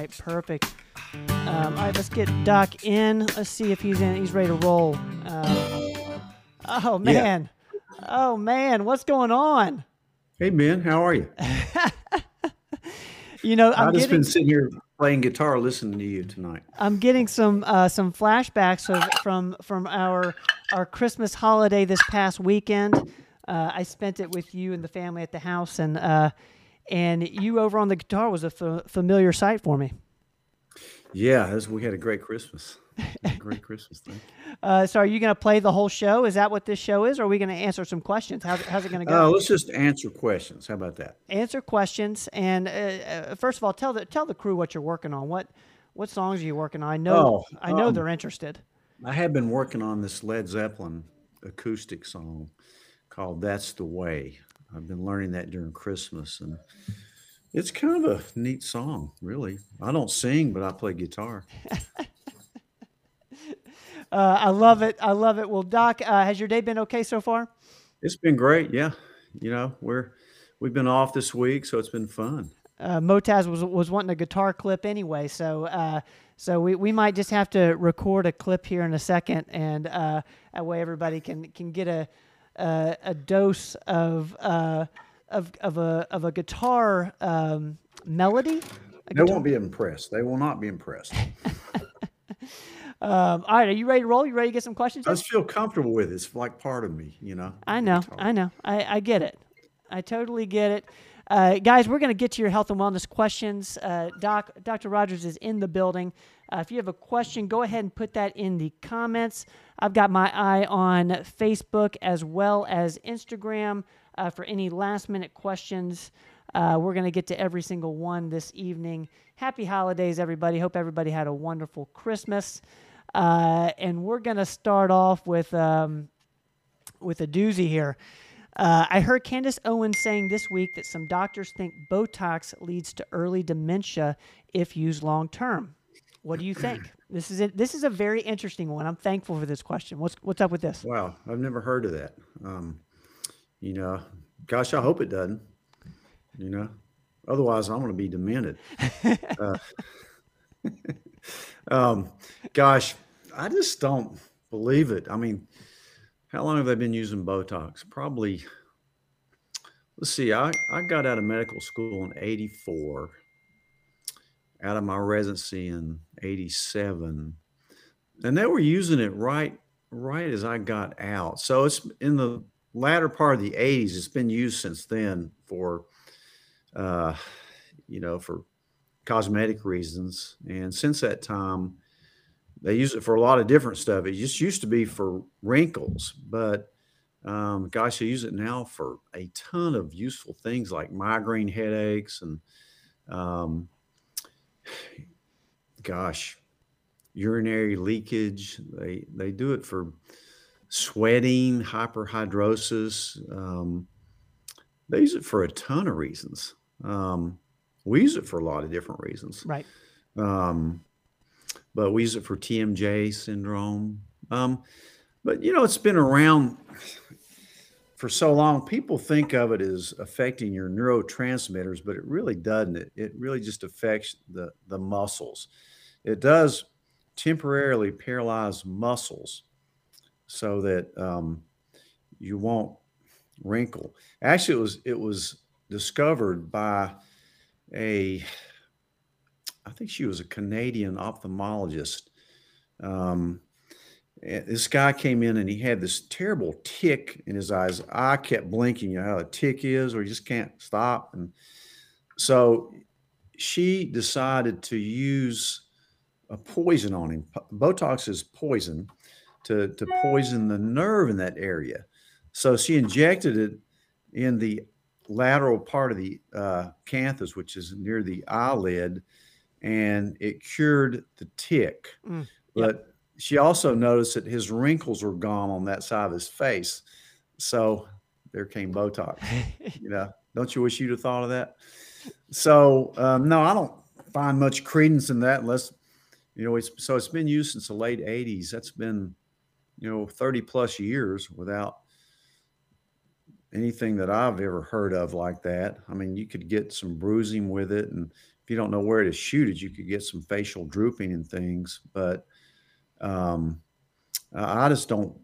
right, perfect. Um, all right, let's get Doc in. Let's see if he's in. He's ready to roll. Um, oh man, oh man, what's going on? Hey Ben, how are you? You know, I'm I've just been sitting here playing guitar, listening to you tonight. I'm getting some uh, some flashbacks of, from from our our Christmas holiday this past weekend. Uh, I spent it with you and the family at the house, and uh, and you over on the guitar was a f- familiar sight for me. Yeah, this, we had a great Christmas. A great Christmas thing. Uh, so, are you going to play the whole show? Is that what this show is, or are we going to answer some questions? How's, how's it going to go? Uh, let's just answer questions. How about that? answer questions, and uh, uh, first of all, tell the tell the crew what you're working on. What what songs are you working on? I know Oh, I know um, they're interested. I have been working on this Led Zeppelin acoustic song called "That's the Way." I've been learning that during Christmas, and it's kind of a neat song, really. I don't sing, but I play guitar. Uh, I love it. I love it. Well, Doc, uh, has your day been okay so far? It's been great. Yeah, you know we're we've been off this week, so it's been fun. uh, Motaz was was wanting a guitar clip anyway, so uh, so we, we might just have to record a clip here in a second, and uh, that way everybody can can get a a, a dose of uh, of of a of a guitar um, melody. A They guitar- won't be impressed. They will not be impressed. Um, all right, are you ready to roll? You ready to get some questions? I just feel comfortable with it. It's like part of me, you know. I know, I know, I, I get it. I totally get it. Uh, guys, we're going to get to your health and wellness questions. Uh, Doc, Dr. Rogers is in the building. Uh, if you have a question, go ahead and put that in the comments. I've got my eye on Facebook as well as Instagram uh, for any last minute questions. Uh, we're going to get to every single one this evening. Happy holidays, everybody. Hope everybody had a wonderful Christmas. Uh, and we're going to start off with. Um, with a doozy here. Uh, I heard Candace Owens saying this week that some doctors think Botox leads to early dementia if used long term. What do you think? This is it. This is a very interesting one. I'm thankful for this question. What's what's up with this? Wow, I've never heard of that. Um, you know, gosh, I hope it doesn't. You know, otherwise I'm going to be demented. uh, um, gosh, I just don't believe it. I mean, how long have they been using Botox? Probably. Let's see. I I got out of medical school in '84. Out of my residency in '87 and they were using it right right as I got out. So it's in the latter part of the 80s. It's been used since then for, uh, you know, for cosmetic reasons. And since that time, they use it for a lot of different stuff. It just used to be for wrinkles, but um, gosh, they use it now for a ton of useful things like migraine headaches and, um, gosh, urinary leakage. They they do it for sweating, hyperhidrosis. Um, they use it for a ton of reasons. Um, we use it for a lot of different reasons. Right. Um, but we use it for TMJ syndrome. Um, but you know, it's been around for so long. People think of it as affecting your neurotransmitters, but it really doesn't. It, it really just affects the the muscles. It does temporarily paralyze muscles so that um, you won't wrinkle. Actually, it was it was discovered by a I think she was a Canadian ophthalmologist. Um, this guy came in and he had this terrible tic in his eyes. I kept blinking. You know how a tic is, or you just can't stop. And so she decided to use a poison on him. Botox is poison to, to poison the nerve in that area. So she injected it in the lateral part of the uh, canthus, which is near the eyelid, and it cured the tic. Mm, But she also noticed that his wrinkles were gone on that side of his face. So there came Botox. you know, don't you wish you'd have thought of that? So um, no, I don't find much credence in that unless you know it's so it's been used since the late 80s. That's been you know 30 plus years without anything that I've ever heard of like that. I mean, you could get some bruising with it, and if you don't know where to shoot it, you could get some facial drooping and things. But um, I just don't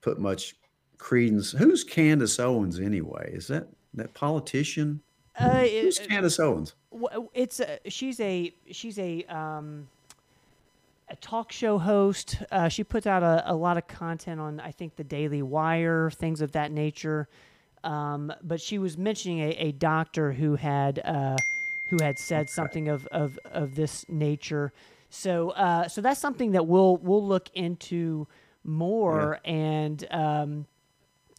put much credence. Who's Candace Owens anyway? Is that that politician? Uh, Who's it- Candace Owens? it's a, she's a she's a um, a talk show host. Uh, she puts out a, a lot of content on I think the Daily Wire, things of that nature. Um, but she was mentioning a, a doctor who had uh, who had said something of, of, of this nature. So uh, so that's something that we'll we'll look into more and um,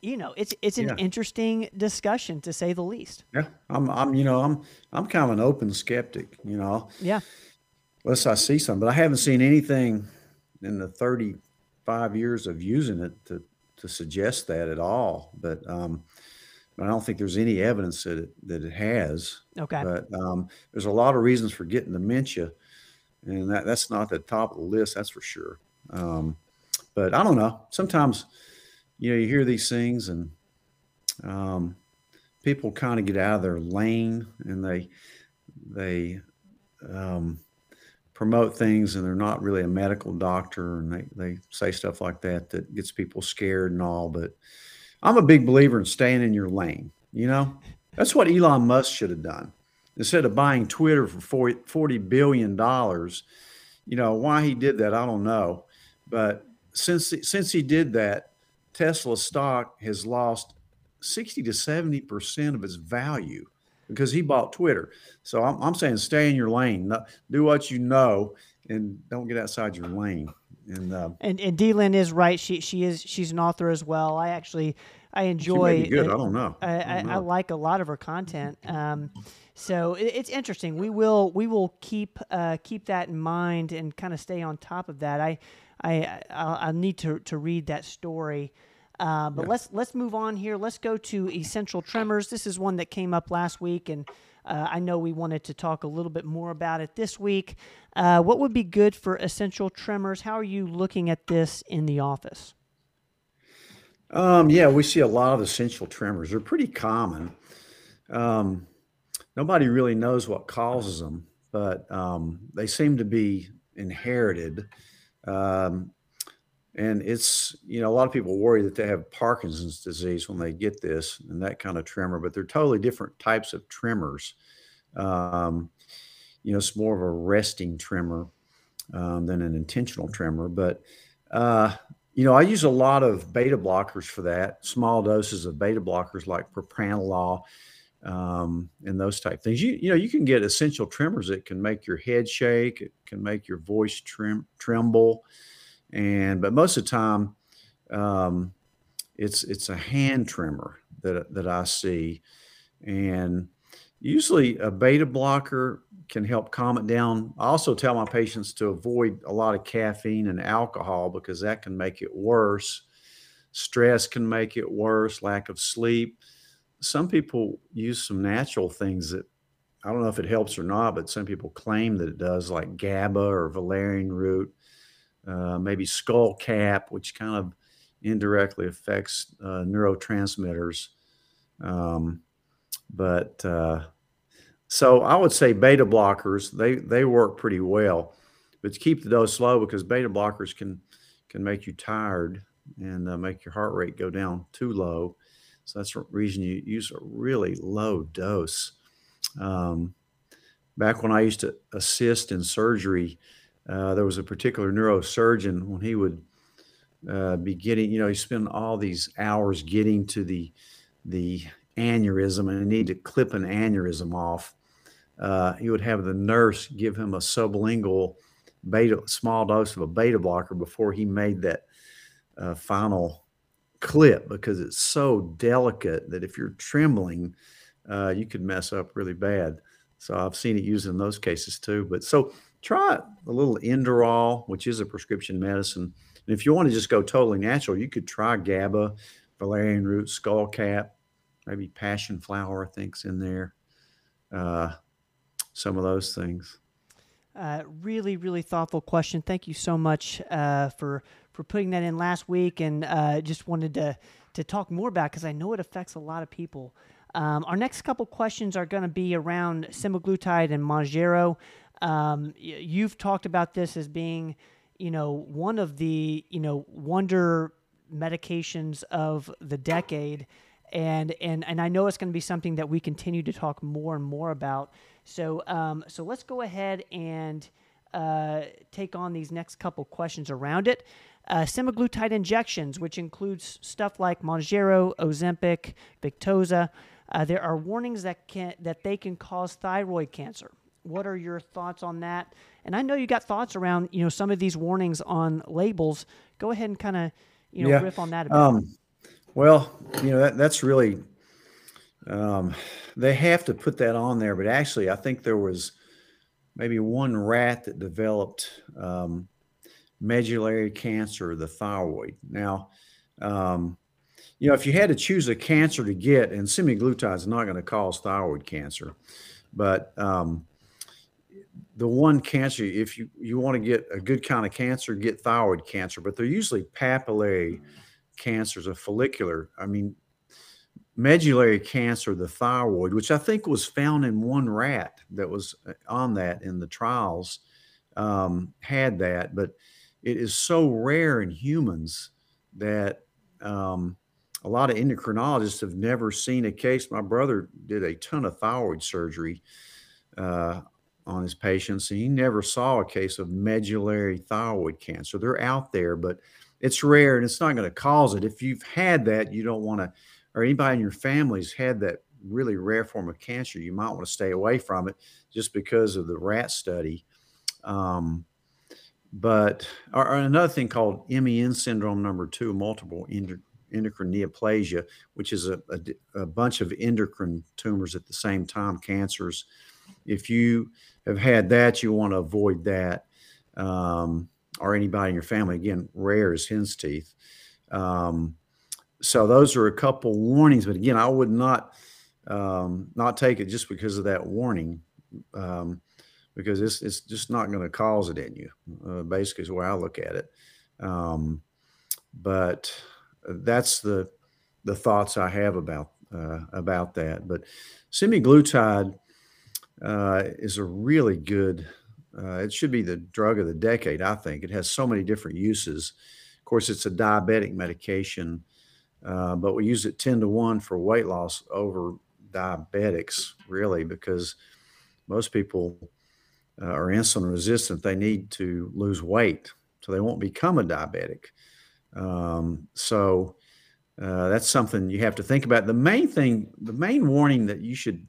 you know it's it's an Yeah. interesting discussion to say the least. Yeah, I'm. I'm. You know, I'm. I'm kind of an open skeptic. You know, Yeah. unless I see something, but I haven't seen anything in the 35 years of using it to to suggest that at all. But um, but I don't think there's any evidence that it that it has. Okay. But um, there's a lot of reasons for getting dementia, and that that's not the top of the list. That's for sure. Um, but I don't know. Sometimes, you know, you hear these things and um, people kind of get out of their lane and they they um, promote things and they're not really a medical doctor and they, they say stuff like that that gets people scared and all but i'm a big believer in staying in your lane you know that's what elon musk should have done instead of buying twitter for 40, 40 billion dollars you know why he did that i don't know but since since he did that tesla stock has lost 60 to 70 percent of its value because he bought Twitter. So I'm, I'm saying stay in your lane, do what you know, and don't get outside your lane. And uh, And and D Lynn is right. She she is she's an author as well. I actually I enjoy. good. I don't know. I, I I, don't I know. like a lot of her content. Um, so it, it's interesting. We will we will keep uh, keep that in mind and kind of stay on top of that. I I I'll, I'll need to to read that story. Uh, but let's let's move on here. Let's go to essential tremors. This is one that came up last week, and uh, I know we wanted to talk a little bit more about it this week. Uh, what would be good for essential tremors? How are you looking at this in the office? Um, yeah, we see a lot of essential tremors. They're pretty common. Um, nobody really knows what causes them, but um, they seem to be inherited. Um, and it's, you know, a lot of people worry that they have Parkinson's disease when they get this and that kind of tremor, but they're totally different types of tremors. Um, you know, it's more of a resting tremor um, than an intentional tremor. But, uh, you know, I use a lot of beta blockers for that, small doses of beta blockers like propranolol um, and those type things. You, you know, you can get essential tremors that can make your head shake, it can make your voice trem- tremble. And, but most of the time, um, it's, it's a hand tremor that, that I see. And usually a beta blocker can help calm it down. I also tell my patients to avoid a lot of caffeine and alcohol because that can make it worse. Stress can make it worse, lack of sleep. Some people use some natural things that I don't know if it helps or not, but some people claim that it does, like GABA or valerian root, uh, maybe skull cap, which kind of indirectly affects uh, neurotransmitters. Um, but uh, so I would say beta blockers they they work pretty well, but keep the dose low because beta blockers can can make you tired and uh, make your heart rate go down too low. So that's the reason you use a really low dose. Um, back when I used to assist in surgery, uh, there was a particular neurosurgeon when he would uh, be getting, you know, he spent all these hours getting to the the aneurysm and he need to clip an aneurysm off. Uh, he would have the nurse give him a sublingual beta, small dose of a beta blocker before he made that uh, final clip because it's so delicate that if you're trembling, uh, you could mess up really bad. So I've seen it used in those cases too. But so try a little Inderal, which is a prescription medicine. And if you want to just go totally natural, you could try GABA, valerian root, skullcap, maybe passion flower, I think's in there. Uh, some of those things. Uh, really, really thoughtful question. Thank you so much uh, for for putting that in last week, and uh, just wanted to to talk more about because I know it affects a lot of people. Um, our next couple questions are going to be around semaglutide and Mounjaro. Um, you've talked about this as being, you know, one of the you know wonder medications of the decade, and and and I know it's going to be something that we continue to talk more and more about. So um, so let's go ahead and uh, take on these next couple questions around it. Uh, semaglutide injections, which includes stuff like Mounjaro, Ozempic, Victoza. Uh, there are warnings that can that they can cause thyroid cancer. What are your thoughts on that? And I know you got thoughts around you know some of these warnings on labels. Go ahead and kind of you know Yeah. riff on that a bit. Um, well, you know that that's really um, they have to put that on there, but actually, I think there was maybe one rat that developed um, medullary cancer of the thyroid. Now, um, you know, if you had to choose a cancer to get, and semaglutide is not going to cause thyroid cancer, but um, the one cancer, if you you want to get a good kind of cancer, get thyroid cancer, but they're usually papillary cancers of follicular. I mean, medullary cancer, the thyroid, which I think was found in one rat that was uh, on that in the trials, um, had that, but it is so rare in humans that um, a lot of endocrinologists have never seen a case. My brother did a ton of thyroid surgery uh, on his patients, and he never saw a case of medullary thyroid cancer. They're out there, but it's rare and it's not going to cause it. If you've had that, you don't want to, or anybody in your family's had that really rare form of cancer, you might want to stay away from it just because of the rat study. Um, but or, another thing called MEN syndrome number two, multiple endo- endocrine neoplasia, which is a bunch of endocrine tumors at the same time, cancers. If you have had that, you want to avoid that. Um, or anybody in your family, again, rare as hen's teeth. Um, so those are a couple warnings, but again, I would not um, not take it just because of that warning. Um, because it's it's just not going to cause it in you. Uh, basically, is the way I look at it. Um, but that's the the thoughts I have about uh, about that. But semaglutide uh, is a really good. Uh, it should be the drug of the decade. I think it has so many different uses. Of course, it's a diabetic medication, uh, but we use it ten to one for weight loss over diabetics, really, because most people uh, are insulin resistant, they need to lose weight, so they won't become a diabetic. Um, so uh, that's something you have to think about. The main thing, the main warning that you should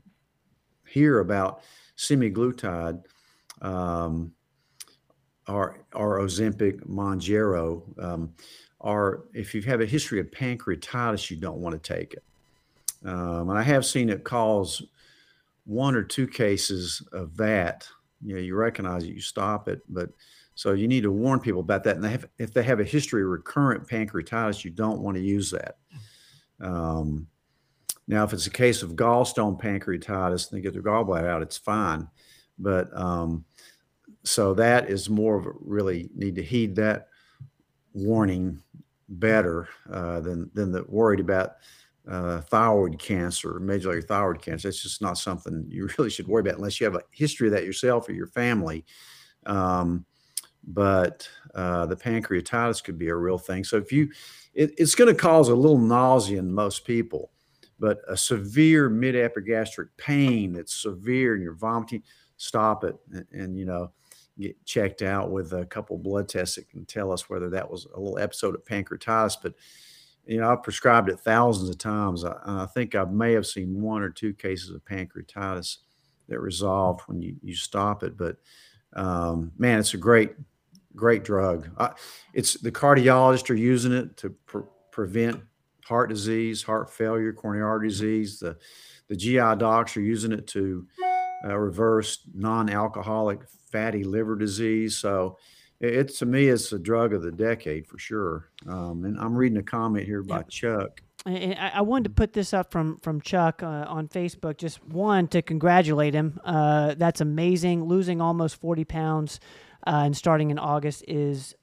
hear about semaglutide um, or, or Ozempic, Mounjaro, um, are if you have a history of pancreatitis, you don't want to take it. Um, and I have seen it cause one or two cases of that you know you recognize it you stop it but so you need to warn people about that and they have, if they have a history of recurrent pancreatitis you don't want to use that. Um, now if it's a case of gallstone pancreatitis and they get their gallbladder out it's fine but um, so that is more of a really need to heed that warning better uh, than than the worried about uh, thyroid cancer, medullary thyroid cancer. That's just not something you really should worry about unless you have a history of that yourself or your family. Um, but uh, the pancreatitis could be a real thing. So if you, it, it's going to cause a little nausea in most people, but a severe mid-epigastric pain that's severe and you're vomiting, stop it and, and you know get checked out with a couple blood tests that can tell us whether that was a little episode of pancreatitis. But you know, I've prescribed it thousands of times. I, I think I may have seen one or two cases of pancreatitis that resolved when you, you stop it. But um, man, it's a great, great drug. I, it's the cardiologists are using it to pre- prevent heart disease, heart failure, coronary artery disease. The the GI docs are using it to uh, reverse non-alcoholic fatty liver disease. So it, it to me it's a drug of the decade for sure. Um, and I'm reading a comment here by Chuck. And I wanted to put this up from from Chuck uh, on Facebook. Just one to congratulate him. Uh, that's amazing. Losing almost forty pounds uh, and starting in August is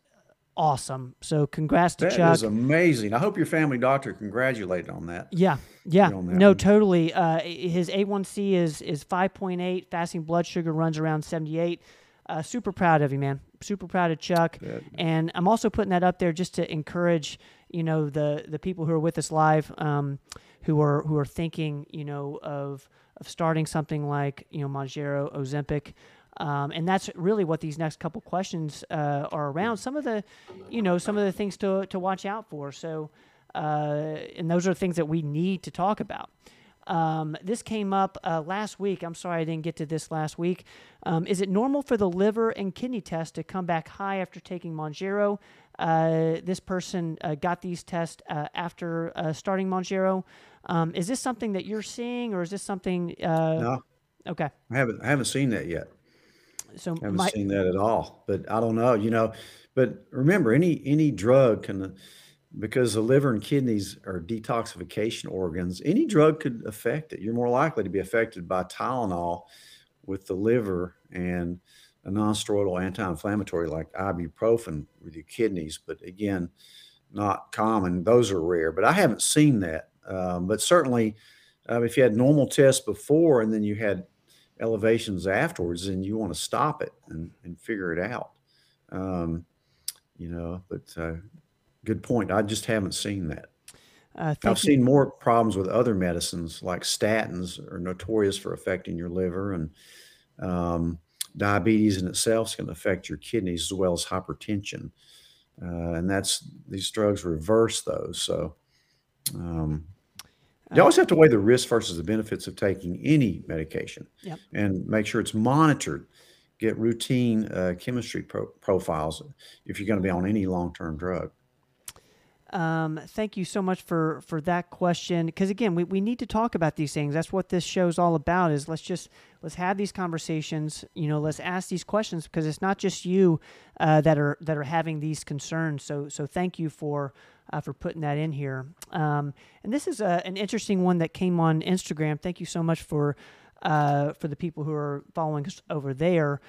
awesome. So congrats to That Chuck. is amazing. I hope your family doctor congratulated on that. Yeah, yeah, that no, one. totally. Uh, his A1C is is five point eight. Fasting blood sugar runs around seventy eight. Uh, super proud of you, man. Super proud of Chuck. Good. And I'm also putting that up there just to encourage, you know, the the people who are with us live, um, who are who are thinking, you know, of of starting something like you know Mounjaro, Ozempic. Um, and that's really what these next couple questions uh, are around. Some of the, you know, some of the things to to watch out for. So, uh, and those are things that we need to talk about. Um, this came up uh, last week. I'm sorry I didn't get to this last week. Um, is it normal for the liver and kidney test to come back high after taking Mounjaro? Uh, this person uh, got these tests uh, after uh, starting Mounjaro. Um, is this something that you're seeing, or is this something? Uh, No, Okay, I haven't I haven't seen that yet. so I haven't my, seen that at all. But I don't know, you know. But remember, any any drug can, because the liver and kidneys are detoxification organs. Any drug could affect it. You're more likely to be affected by Tylenol with the liver and a nonsteroidal anti-inflammatory like ibuprofen with your kidneys. But again, not common. Those are rare. But I haven't seen that. Um, but certainly, uh, if you had normal tests before and then you had elevations afterwards, and you want to stop it and, and figure it out. Um, you know, but uh, good point. I just haven't seen that. uh, I've seen more problems with other medicines like statins are notorious for affecting your liver and um, diabetes in itself is going to affect your kidneys as well as hypertension. Uh, and that's these drugs reverse those. So um, you Uh, always have to weigh the risk versus the benefits of taking any medication Yep. and make sure it's monitored. Get routine uh, chemistry pro- profiles if you're going to be on any long term drug. Um, thank you so much for for that question. Because again, we, we need to talk about these things. That's what this show's all about. Is let's just let's have these conversations. You know, let's ask these questions because it's not just you uh, that are that are having these concerns. So so thank you for uh, for putting that in here. Um, and this is a, an interesting one that came on Instagram. Thank you so much for uh, for the people who are following us over there.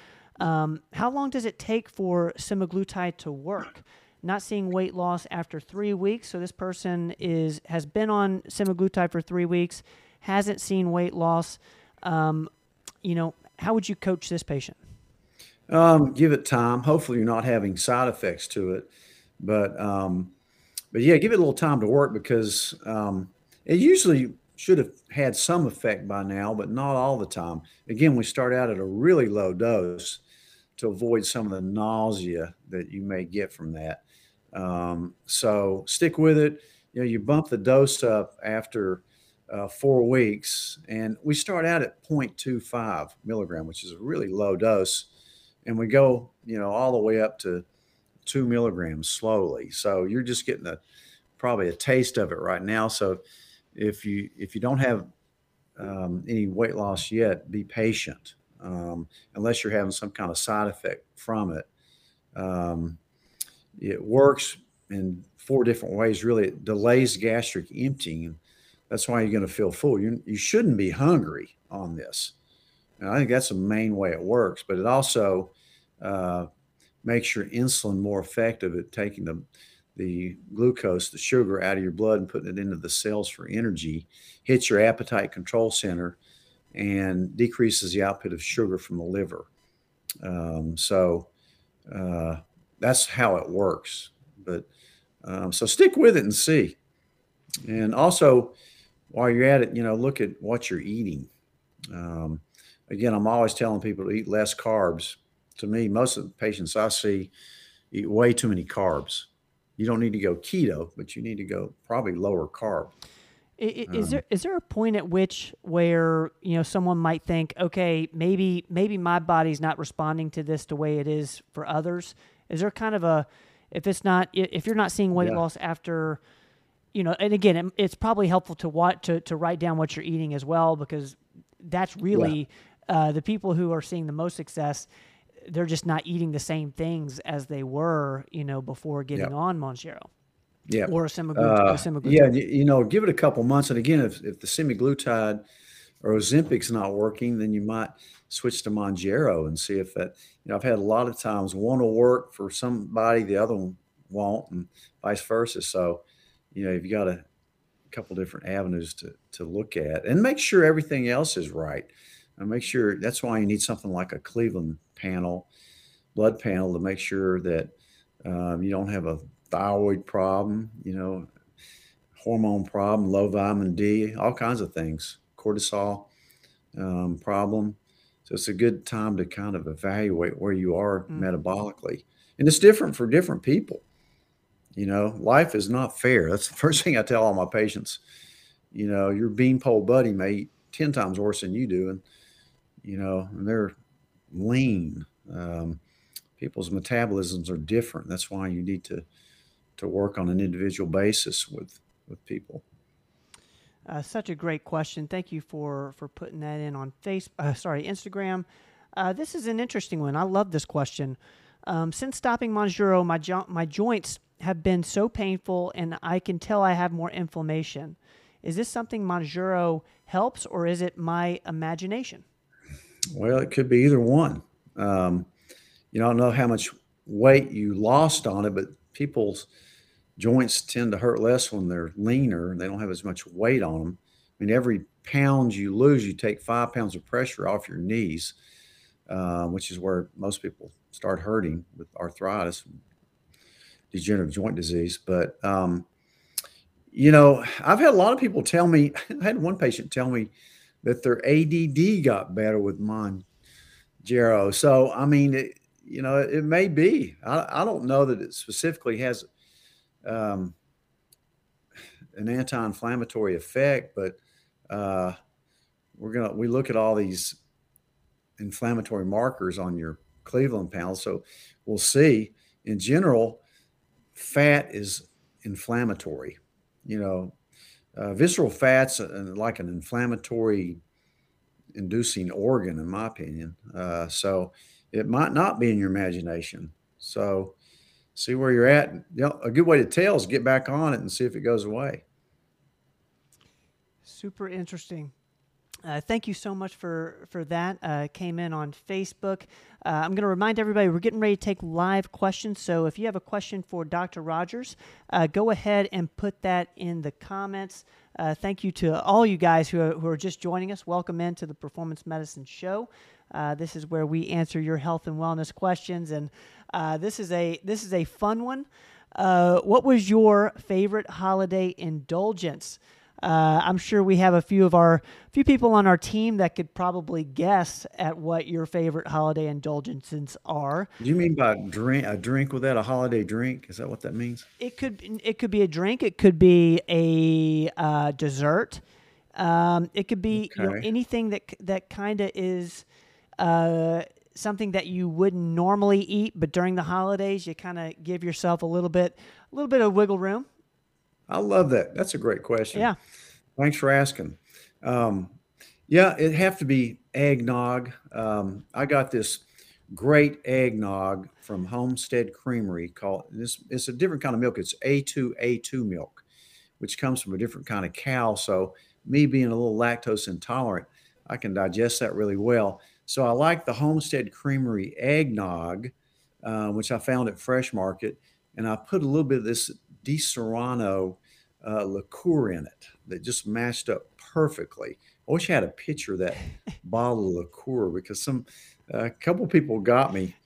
Um, how long does it take for semaglutide to work? Not seeing weight loss after three weeks. So this person is has been on semaglutide for three weeks, hasn't seen weight loss. Um, you know, how would you coach this patient? Um, give it time. Hopefully, you're not having side effects to it, but um, but yeah, give it a little time to work because um, it usually should have had some effect by now, but not all the time. Again, we start out at a really low dose to avoid some of the nausea that you may get from that. Um, so stick with it. You know, you bump the dose up after uh, four weeks, and we start out at 0.25 milligram, which is a really low dose, and we go, you know, all the way up to two milligrams slowly. So you're just getting a probably a taste of it right now. So if you if you don't have um, any weight loss yet, be patient. Um, unless you're having some kind of side effect from it. Um, it works in four different ways. Really, it delays gastric emptying. That's why you're going to feel full. You you shouldn't be hungry on this. And I think that's the main way it works. But it also uh, makes your insulin more effective at taking the the glucose, the sugar out of your blood and putting it into the cells for energy. Hits your appetite control center and decreases the output of sugar from the liver. Um, so uh, that's how it works. But um, so stick with it and see. And also, while you're at it, you know, look at what you're eating. Um, again, I'm always telling people to eat less carbs. To me, most of the patients I see eat way too many carbs. You don't need to go keto, but you need to go probably lower carb. Is there is there a point at which where you know someone might think, okay, maybe maybe my body's not responding to this the way it is for others? Is there kind of a if it's not if you're not seeing weight Yeah. loss after you know, and again, it, it's probably helpful to what to to write down what you're eating as well because that's really uh, the people who are seeing the most success. They're just not eating the same things as they were, you know, before getting Yeah. on Mounjaro Yeah. or semaglutide. Uh, semaglutide. yeah, you, you know, give it a couple months. And again, if, if the semaglutide or Ozempic's not working, then you might switch to Mounjaro and see if that, you know, I've had a lot of times one will work for somebody, the other one won't, and vice versa. So, you know, if you've got a couple different avenues to to look at, and make sure everything else is right. And make sure that's why you need something like a Cleveland panel, blood panel, to make sure that um, you don't have a thyroid problem, you know, hormone problem, low vitamin D, all kinds of things, cortisol um, problem. So it's a good time to kind of evaluate where you are mm. metabolically. And it's different for different people. You know, life is not fair. That's the first thing I tell all my patients. You know, your beanpole buddy may eat 10 times worse than you do. And, you know, and they're lean. Um, people's metabolisms are different. That's why you need to to work on an individual basis with with people. Uh, such a great question. Thank you for for putting that in on face. Uh, sorry, Instagram. Uh, this is an interesting one. I love this question. Um, since stopping Mounjaro, my jo- my joints have been so painful, and I can tell I have more inflammation. Is this something Mounjaro helps, or is it my imagination? Well, it could be either one. Um, you don't know how much weight you lost on it, but people's joints tend to hurt less when they're leaner and they don't have as much weight on them. I mean, every pound you lose, you take five pounds of pressure off your knees, uh, which is where most people start hurting with arthritis, degenerative joint disease. But, um, you know, I've had a lot of people tell me, I had one patient tell me that their ADD got better with Mounjaro. So, I mean, it, you know, it may be. I, I don't know that it specifically has um, an anti-inflammatory effect, but uh, we're gonna we look at all these inflammatory markers on your Cleveland panel, so we'll see. In general, fat is inflammatory. You know, uh, visceral fats uh, like an inflammatory inducing organ, in my opinion. Uh, so it might not be in your imagination. So see where you're at. You know, a good way to tell is get back on it and see if it goes away. Super interesting. Uh, thank you so much for for that. Uh, came in on Facebook. Uh, I'm going to remind everybody we're getting ready to take live questions. So if you have a question for Dr. Rogers, uh, go ahead and put that in the comments. Uh, thank you to all you guys who are, who are just joining us. Welcome into the Performance Medicine Show. Uh, this is where we answer your health and wellness questions, and uh, this is a this is a fun one. Uh, what was your favorite holiday indulgence? Uh, I'm sure we have a few of our few people on our team that could probably guess at what your favorite holiday indulgences are. Do you mean by drink a drink without a holiday drink? Is that what that means? It could it could be a drink. It could be a uh, dessert. Um, it could be okay. you know, anything that that kind of is uh, something that you wouldn't normally eat, but during the holidays, you kind of give yourself a little bit, a little bit of wiggle room. I love that. That's a great question. Yeah. Thanks for asking. Um, yeah, it have to be eggnog. Um, I got this great eggnog from Homestead Creamery called this. It's a different kind of milk. It's A2A2 milk, which comes from a different kind of cow. So me being a little lactose intolerant, I can digest that really well. So I like the Homestead Creamery eggnog, uh, which I found at Fresh Market, and I put a little bit of this Disaronno uh, liqueur in it that just matched up perfectly. I wish I had a picture of that bottle of liqueur because some a uh, couple people got me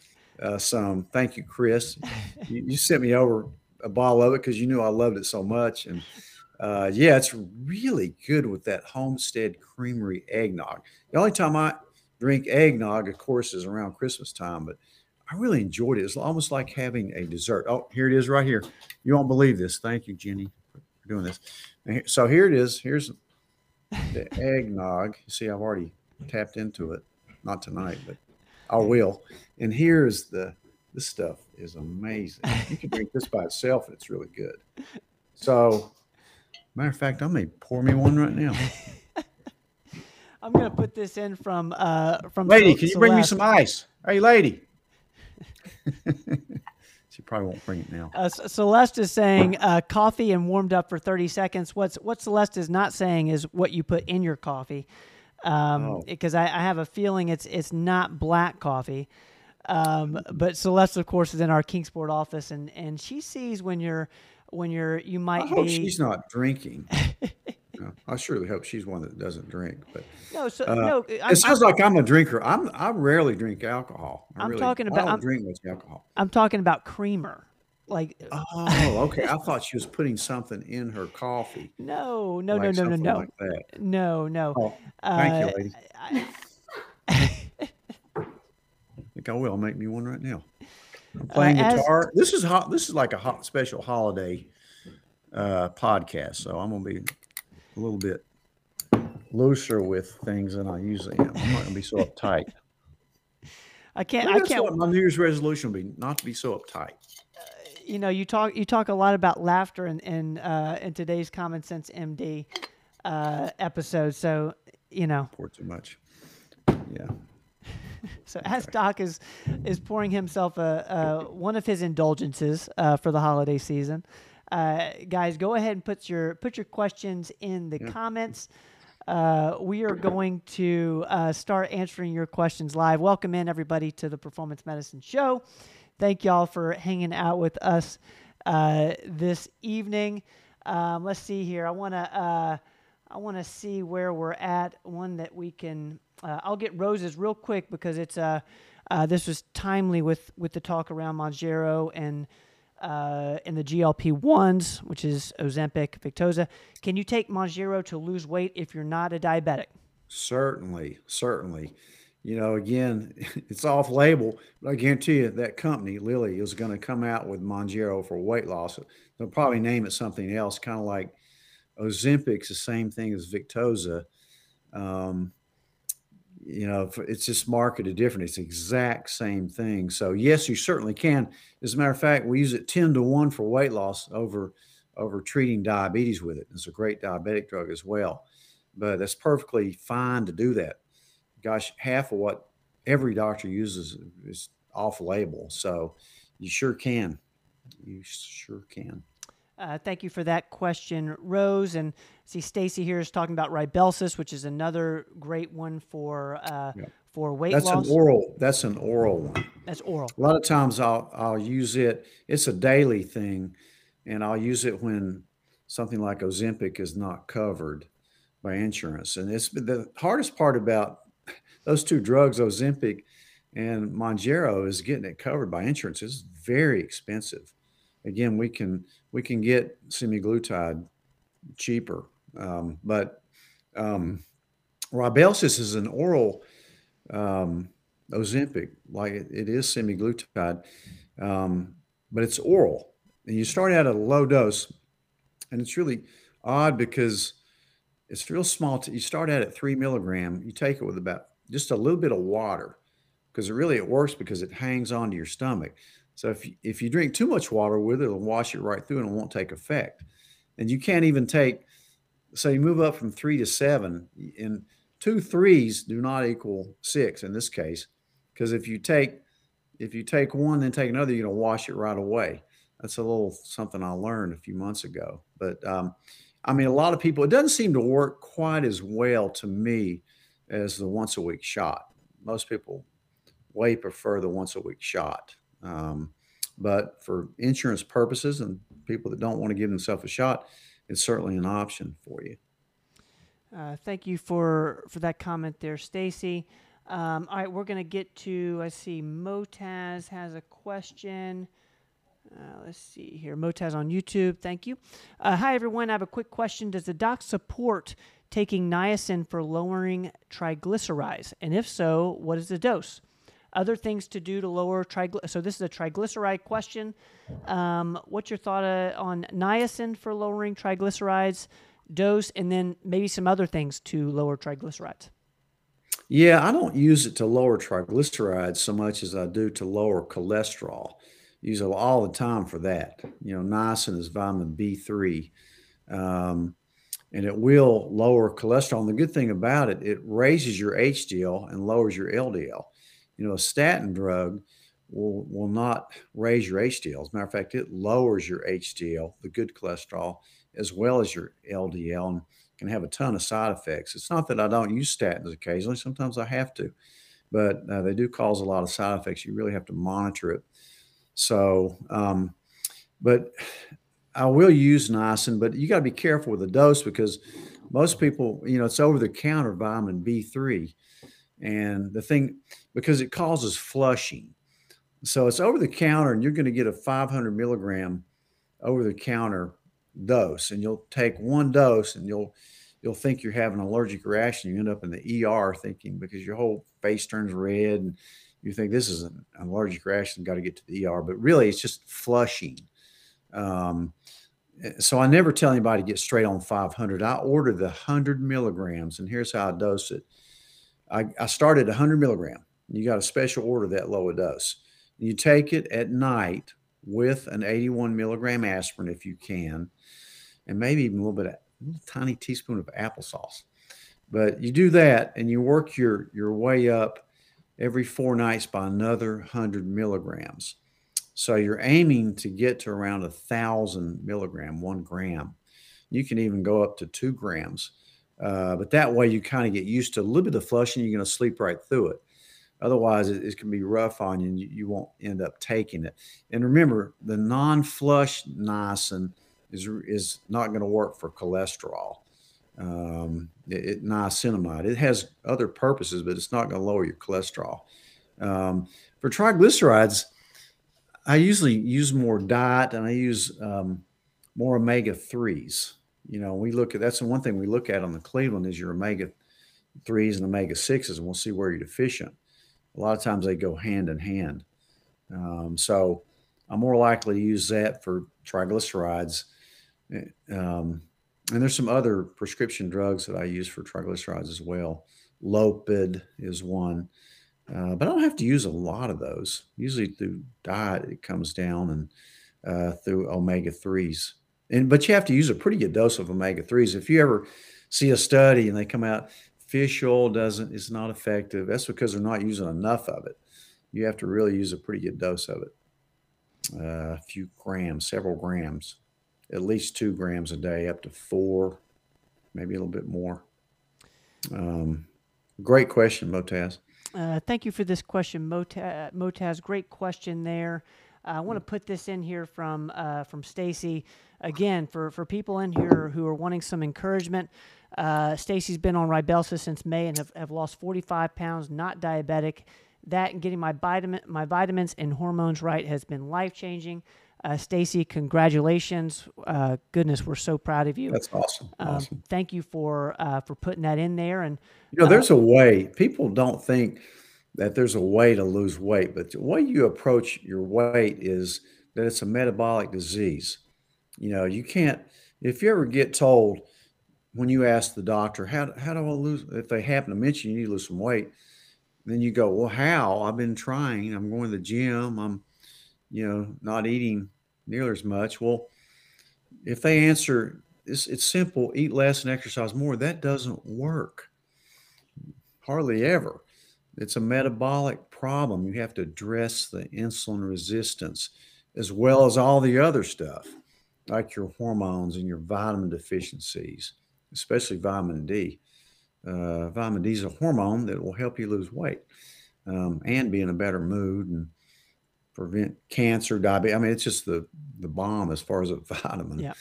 uh, some. Thank you, Chris. You, you, sent me over a bottle of it because you knew I loved it so much, and uh, yeah, it's really good with that Homestead Creamery eggnog. The only time I drink eggnog, of course, is around Christmas time, but I really enjoyed it. It's almost like having a dessert. Oh, here it is right here. You won't believe this. Thank you, Jenny, for doing this. So here it is. Here's the eggnog. You see, I've already tapped into it. Not tonight, but I will. And here's the this stuff is amazing. You can drink this by itself, it's really good. So, matter of fact, I may pour me one right now. I'm gonna put this in from uh from. Lady, can you bring me some ice? Hey, lady. she probably won't bring it now. Uh, Celeste is saying uh, coffee and warmed up for 30 seconds. What's what Celeste is not saying is what you put in your coffee, um, because oh. I, I, have a feeling it's it's not black coffee. Um, but Celeste, of course, is in our Kingsport office, and and she sees when you're when you're you might I hope be. she's not drinking. No, I surely hope she's one that doesn't drink. But no, so uh, no. I'm, it sounds like I'm a drinker. I'm I rarely drink alcohol. I I'm really, talking I about- don't I'm- drink much alcohol. I'm talking about creamer. Like Oh, okay. I thought she was putting something in her coffee. no, no, like no, no, no, no, Like that. no, no. Oh, thank Uh, you, lady. I- I think I will. Make me one right now. I'm playing as- guitar. This is hot. This is like a hot special holiday uh, podcast, so I'm gonna be a little bit looser with things than I usually am. I'm not gonna be so uptight. I can't. I can't. what my New Year's resolution will be: not to be so uptight. you know, you talk you talk a lot about laughter in in, uh, in today's Common Sense MD uh, episode. So you know, Pour too much. Yeah. so as Doc is is pouring himself a, a one of his indulgences uh, for the holiday season, uh, guys, go ahead and put your put your questions in the comments. Uh, we are going to uh, start answering your questions live. Welcome in everybody to the Performance Medicine Show. Thank y'all for hanging out with us uh, this evening. Um, let's see here. I want to uh, I want to see where we're at. One that we can. Uh, I'll get roses real quick because it's uh, uh, this was timely with with the talk around Mounjaro and uh, the GLP ones, which is Ozempic, Victoza. Can you take Mounjaro to lose weight if you're not a diabetic? Certainly, certainly. You know, again, it's off label, but I guarantee you that company, Lilly, is going to come out with Mounjaro for weight loss. They'll probably name it something else, kind of like Ozempic's the same thing as Victoza. Um, you know, it's just marketed different. It's the exact same thing. So yes, you certainly can. As a matter of fact, we use it 10 to 1 for weight loss over over treating diabetes with it. It's a great diabetic drug as well. But that's perfectly fine to do that. Gosh, half of what every doctor uses is off label. So you sure can. You sure can. Uh, thank you for that question, Rose. And see, Stacy here is talking about Rybelsus, which is another great one for uh, Yeah. for weight That's loss. an oral. That's an oral one. That's oral. A lot of times I'll I'll use it. It's a daily thing, and I'll use it when something like Ozempic is not covered by insurance. And it's the hardest part about those two drugs, Ozempic and Mounjaro, is getting it covered by insurance. It's very expensive. Again, we can we can get semaglutide cheaper, um, but um, is an oral um, Ozempic, like it, it is semaglutide, um, but it's oral. And you start at a low dose, and it's really odd because it's real small. T- you start out at three milligram. You take it with about just a little bit of water, because it really it works because it hangs onto your stomach. So if you, if you drink too much water with it, it'll wash it right through and it won't take effect. And you can't even take. So you move up from three to seven, and two threes do not equal six in this case because if you take if you take one then take another you're to wash it right away that's a little something i learned a few months ago but um, i mean a lot of people it doesn't seem to work quite as well to me as the once a week shot most people way prefer the once a week shot um, but for insurance purposes and people that don't want to give themselves a shot it's certainly an option for you Uh, thank you for for that comment there, Stacy. Um, all right, we're gonna get to. I see Motaz has a question. Uh, let's see here. Motaz on YouTube. Thank you. Uh, hi everyone. I have a quick question. Does the doc support taking niacin for lowering triglycerides? And if so, what is the dose? Other things to do to lower triglycerides. So this is a triglyceride question. Um, what's your thought uh, on niacin for lowering triglycerides? dose and then maybe some other things to lower triglycerides. Yeah, I don't use it to lower triglycerides so much as I do to lower cholesterol. Use it all the time for that. You know, niacin is vitamin B3, um, and it will lower cholesterol. And the good thing about it, it raises your HDL and lowers your LDL. You know, a statin drug will will not raise your HDL. As a matter of fact, it lowers your HDL, the good cholesterol, as well as your LDL, and can have a ton of side effects. It's not that I don't use statins occasionally. Sometimes I have to, but uh, they do cause a lot of side effects. You really have to monitor it. So, um, but I will use niacin, but you got to be careful with the dose because most people, you know, it's over the counter vitamin B3. And the thing, because it causes flushing. So it's over the counter, and you're going to get a 500 milligram over the counter dose, and you'll take one dose, and you'll you'll think you're having an allergic reaction. You end up in the ER thinking because your whole face turns red, and you think this is an allergic reaction. Got to get to the ER, but really it's just flushing. Um, so I never tell anybody to get straight on 500. I order the 100 milligrams, and here's how I dose it. I, I started 100 milligram. You got a special order that low a dose. You take it at night with an 81 milligram aspirin if you can, and maybe even a little bit of a tiny teaspoon of applesauce. But you do that, and you work your your way up every four nights by another 100 milligrams. So you're aiming to get to around a thousand milligram, one gram. You can even go up to two grams. Uh, but that way you kind of get used to a little bit of flushing. You're going to sleep right through it. Otherwise, it, it, can be rough on you and you, you won't end up taking it. And remember, the non flush niacin is, is not going to work for cholesterol. Um, it, it, niacinamide, it has other purposes, but it's not going to lower your cholesterol. Um, for triglycerides, I usually use more diet and I use um, more omega 3s. You know, we look at that's the one thing we look at on the Cleveland is your omega 3s and omega 6s, and we'll see where you're deficient. A lot of times they go hand in hand. Um, so I'm more likely to use that for triglycerides. Eh, um, and there's some other prescription drugs that I use for triglycerides as well. Lopid is one. Uh, but I don't have to use a lot of those. Usually through diet, it comes down and uh, through omega 3s. And but you have to use a pretty good dose of omega 3s. If you ever see a study and they come out, fish oil doesn't is not effective, that's because they're not using enough of it. You have to really use a pretty good dose of it. Uh, a few grams, several grams, at least two grams a day, up to four, maybe a little bit more. Um, great question, Motaz. Uh, thank you for this question, Motaz. Motaz great question there. Uh, I want to put this in here from uh, from Stacy again for for people in here who are wanting some encouragement. Uh, Stacy's been on Rybelsus since May and have, have lost 45 pounds, not diabetic. That and getting my vitamin my vitamins and hormones right has been life changing. Uh, Stacy, congratulations! Uh, goodness, we're so proud of you. That's awesome. Um, awesome. Thank you for uh, for putting that in there. And you know, there's uh, a way. People don't think that there's a way to lose weight, but the way you approach your weight is that it's a metabolic disease. You know, you can't. If you ever get told when you ask the doctor, "How how do I lose?" If they happen to mention you need to lose some weight, then you go, "Well, how? I've been trying. I'm going to the gym. I'm." you know, not eating nearly as much. Well, if they answer, it's, it's simple eat less and exercise more, that doesn't work. Hardly ever. It's a metabolic problem. You have to address the insulin resistance as well as all the other stuff, like your hormones and your vitamin deficiencies, especially vitamin D. Uh, vitamin D is a hormone that will help you lose weight um, and be in a better mood and prevent cancer, diabetes. I mean, it's just the the bomb as far as a vitamin. Yeah.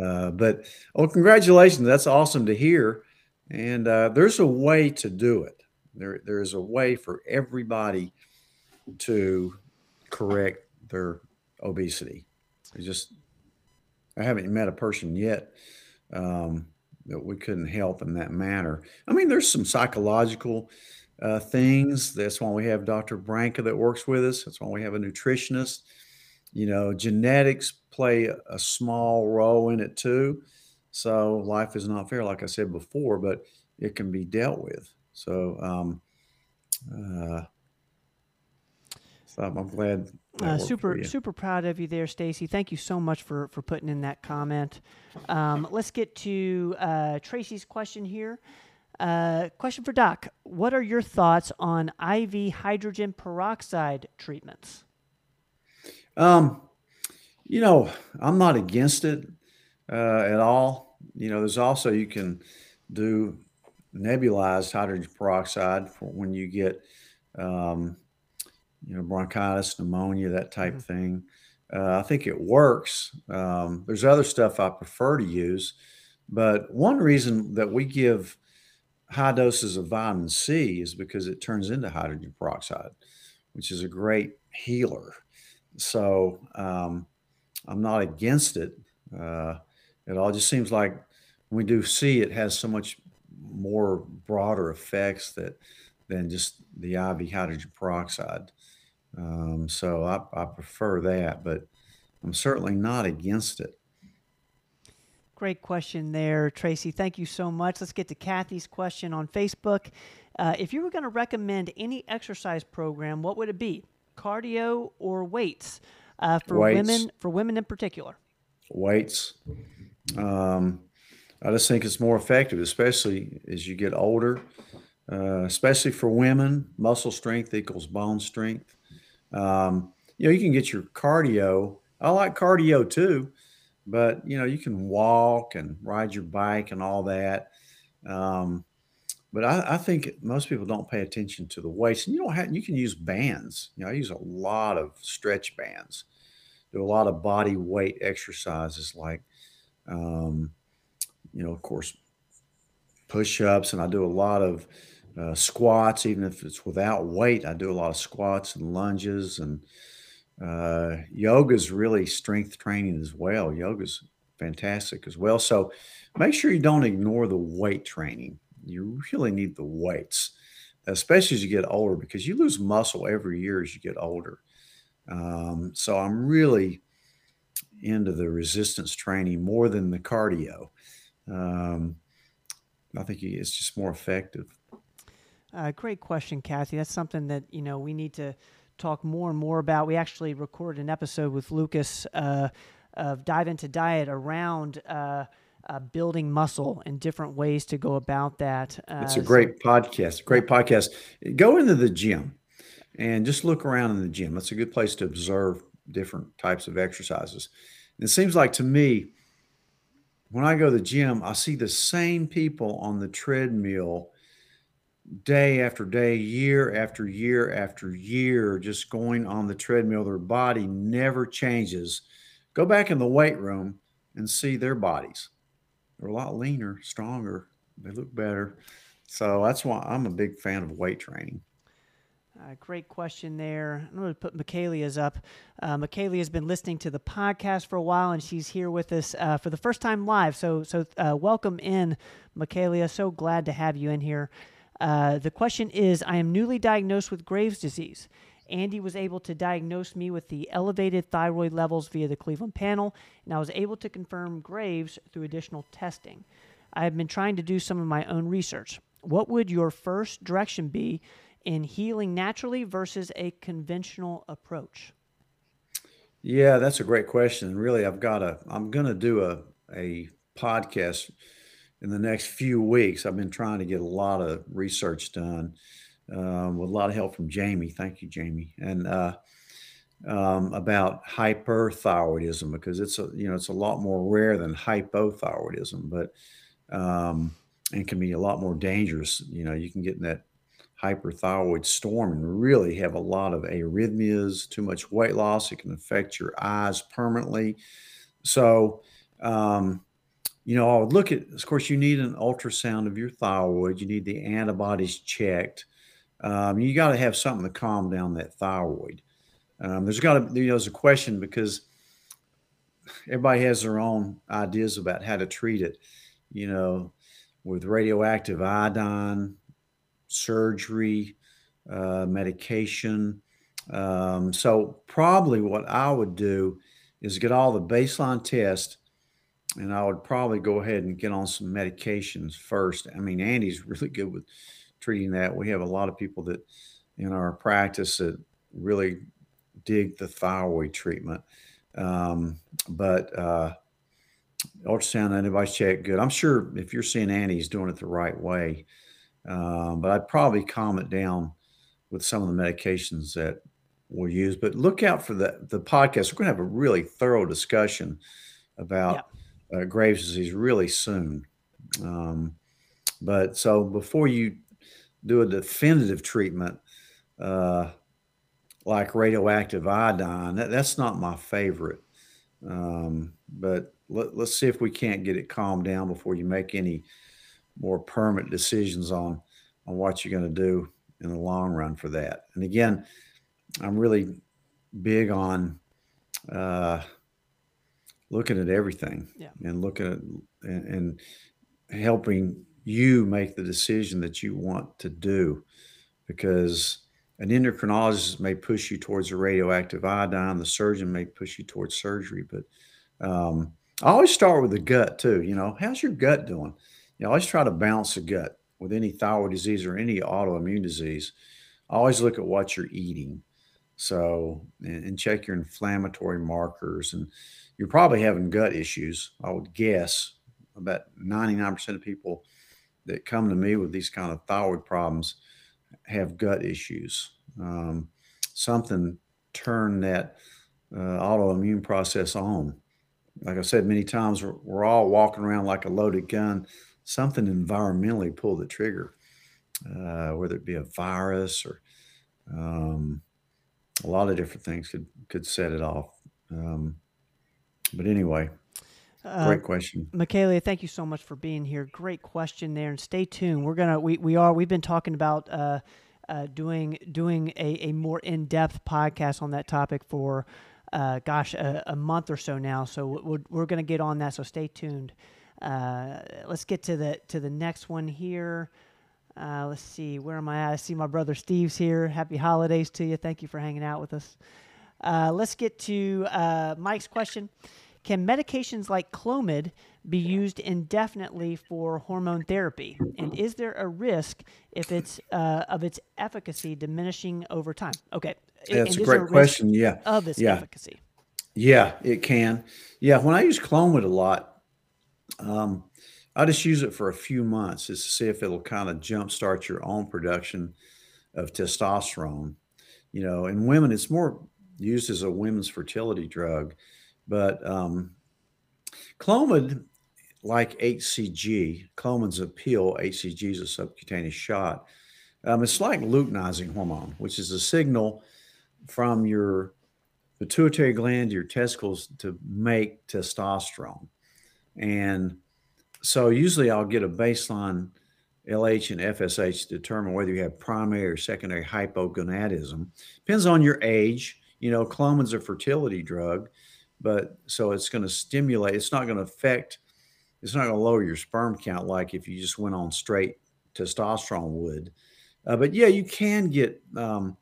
Uh, but oh, congratulations! That's awesome to hear. And uh, there's a way to do it. There there is a way for everybody to correct their obesity. It's just I haven't met a person yet um, that we couldn't help in that manner. I mean, there's some psychological uh, things. That's why we have Dr. Branca that works with us. That's why we have a nutritionist. You know, genetics play a small role in it too. So life is not fair, like I said before, but it can be dealt with. So, um, uh, so I'm glad. Uh, super, super proud of you there, Stacy. Thank you so much for for putting in that comment. Um, let's get to uh, Tracy's question here. Uh, question for Doc What are your thoughts on IV hydrogen peroxide treatments? Um, you know, I'm not against it uh, at all. You know, there's also, you can do nebulized hydrogen peroxide for when you get um, you know, bronchitis, pneumonia, that type Mhm. thing. Uh, I think it works. Um, there's other stuff I prefer to use, but one reason that we give high doses of vitamin C is because it turns into hydrogen peroxide, which is a great healer. So um, I'm not against it. Uh, it all just seems like when we do C, it has so much more broader effects that than just the IV hydrogen peroxide. Um, so I, I prefer that, but I'm certainly not against it. Great question there, Tracy. Thank you so much. Let's get to Kathy's question on Facebook. Uh, if you were going to recommend any exercise program, what would it be? Cardio or weights? Uh, for Weights. women, for women in particular. Weights. Um, I just think it's more effective, especially as you get older, uh, especially for women. Muscle strength equals bone strength. Um, you know, you can get your cardio. I like cardio too, but you know, you can walk and ride your bike and all that. Um, but I, I think most people don't pay attention to the weights, and you don't have. You can use bands. You know, I use a lot of stretch bands. Do a lot of body weight exercises like, um, you know, of course, push-ups, and I do a lot of uh, squats, even if it's without weight. I do a lot of squats and lunges, and uh, yoga is really strength training as well. Yoga's fantastic as well. So make sure you don't ignore the weight training. You really need the weights, especially as you get older, because you lose muscle every year as you get older. Um, so I'm really into the resistance training more than the cardio. Um, I think it's just more effective. Uh, great question, Kathy. That's something that you know we need to talk more and more about. We actually recorded an episode with Lucas uh, of Dive into Diet around uh, uh, building muscle and different ways to go about that. Uh, It's a so- great podcast. Great podcast. Go into the gym and just look around in the gym. That's a good place to observe different types of exercises. And it seems like to me, when I go to the gym, I see the same people on the treadmill day after day, year after year after year, just going on the treadmill. Their body never changes. Go back in the weight room and see their bodies. They're a lot leaner, stronger. They look better. So that's why I'm a big fan of weight training. Uh, great question there. I'm going to put Michaelia's up. Uh, Michaelia's been listening to the podcast for a while, and she's here with us uh, for the first time live. So, so uh, welcome in, Michaelia. So glad to have you in here. Uh, the question is: I am newly diagnosed with Graves' disease. Andy was able to diagnose me with the elevated thyroid levels via the Cleveland panel, and I was able to confirm Graves through additional testing. I have been trying to do some of my own research. What would your first direction be in healing naturally versus a conventional approach? Yeah, that's a great question. Really, I've got a, I'm going to do a, a podcast in the next few weeks. I've been trying to get a lot of research done um, with a lot of help from Jamie. Thank you, Jamie. And, uh, um, about hyperthyroidism because it's a you know it's a lot more rare than hypothyroidism, but um, and can be a lot more dangerous. You know, you can get in that hyperthyroid storm and really have a lot of arrhythmias, too much weight loss. It can affect your eyes permanently. So, um, you know, I would look at, of course, you need an ultrasound of your thyroid. You need the antibodies checked. Um, you got to have something to calm down that thyroid. Um, there's got to, you know, there's a question because everybody has their own ideas about how to treat it. You know, with radioactive iodine, surgery, uh, medication. Um, so probably what I would do is get all the baseline tests, and I would probably go ahead and get on some medications first. I mean, Andy's really good with treating that. We have a lot of people that in our practice that really dig the thyroid treatment. Um, but uh, ultrasound antibodies check good. I'm sure if you're seeing Andy, he's doing it the right way. Um, but I'd probably calm it down with some of the medications that we'll use. But look out for the the podcast. We're going to have a really thorough discussion about uh, Graves' disease really soon. Um, but so before you do a definitive treatment, uh, like radioactive iodine. That, that's not my favorite. Um, but let, us see if we can't get it calmed down before you make any more permanent decisions on on what you're going to do in the long run for that. And again, I'm really big on uh, looking at everything yeah. and looking at and, and helping you make the decision that you want to do because an endocrinologist may push you towards a radioactive iodine the surgeon may push you towards surgery but um, i always start with the gut too you know how's your gut doing you know, always try to balance the gut with any thyroid disease or any autoimmune disease always look at what you're eating so and, and check your inflammatory markers and you're probably having gut issues i would guess about 99% of people that come to me with these kind of thyroid problems have gut issues. Um, something turned that uh, autoimmune process on. Like I said many times, we're, we're, all walking around like a loaded gun. Something environmentally pull the trigger, uh, whether it be a virus or um, a lot of different things could could set it off. Um, but anyway, uh, Great question, Michaela. Thank you so much for being here. Great question there, and stay tuned. We're gonna we, we are we've been talking about uh, uh, doing doing a, a more in depth podcast on that topic for uh, gosh a, a, month or so now. So we're, we're gonna get on that. So stay tuned. Uh, let's get to the to the next one here. Uh, let's see, where am I at? I see my brother Steve's here. Happy holidays to you. Thank you for hanging out with us. let's get to Mike's question. Can medications like Clomid be used indefinitely for hormone therapy? And is there a risk if it's uh, of its efficacy diminishing over time? Okay, that's and a great a question. Yeah, of its yeah. efficacy. Yeah, it can. Yeah, when I use Clomid a lot, um, I just use it for a few months just to see if it'll kind of jumpstart your own production of testosterone. You know, in women, it's more used as a women's fertility drug but um, Clomid, like HCG, Clomid's a pill, HCG is a subcutaneous shot. Um, it's like luteinizing hormone, which is a signal from your pituitary gland, to your testicles to make testosterone. And so usually I'll get a baseline LH and FSH to determine whether you have primary or secondary hypogonadism. Depends on your age. You know, Clomid's a fertility drug but so it's going to stimulate it's not going to affect it's not going to lower your sperm count like if you just went on straight testosterone would uh, but yeah you can get um,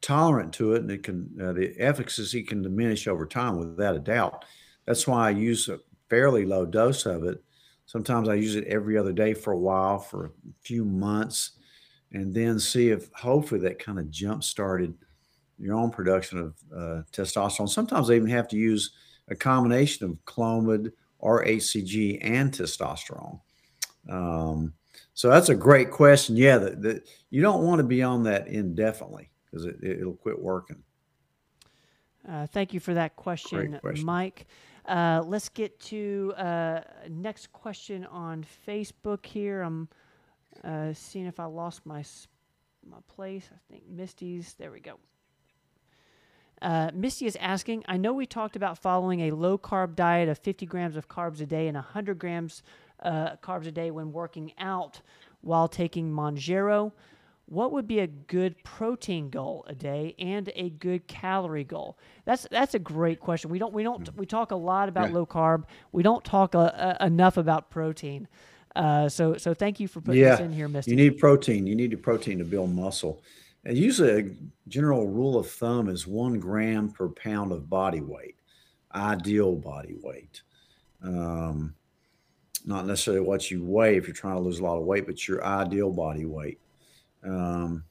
tolerant to it and it can uh, the efficacy can diminish over time without a doubt that's why i use fairly low dose of it sometimes i use it every other day for a while for a few months and then see if hopefully that kind of jump started your own production of uh, testosterone. Sometimes they even have to use a combination of Clomid or HCG and testosterone. Um, so that's a great question. Yeah, that, you don't want to be on that indefinitely because it, it, will quit working. Uh, thank you for that question, question. Mike. Uh, let's get to uh, next question on Facebook here. I'm uh, seeing if I lost my my place. I think Misty's. There we go. Uh, Misty is asking I know we talked about following a low carb diet of 50 grams of carbs a day and 100 grams uh, carbs a day when working out while taking Mounjaro. What would be a good protein goal a day and a good calorie goal? That's that's a great question. We don't we don't we talk a lot about yeah. low carb. We don't talk uh, uh, enough about protein. Uh, so so thank you for putting yeah. this in here, Misty. You need protein. You need a protein to build muscle. And usually, a general rule of thumb is one gram per pound of body weight, ideal body weight. Um, not necessarily what you weigh if you're trying to lose a lot of weight, but your ideal body weight. Um,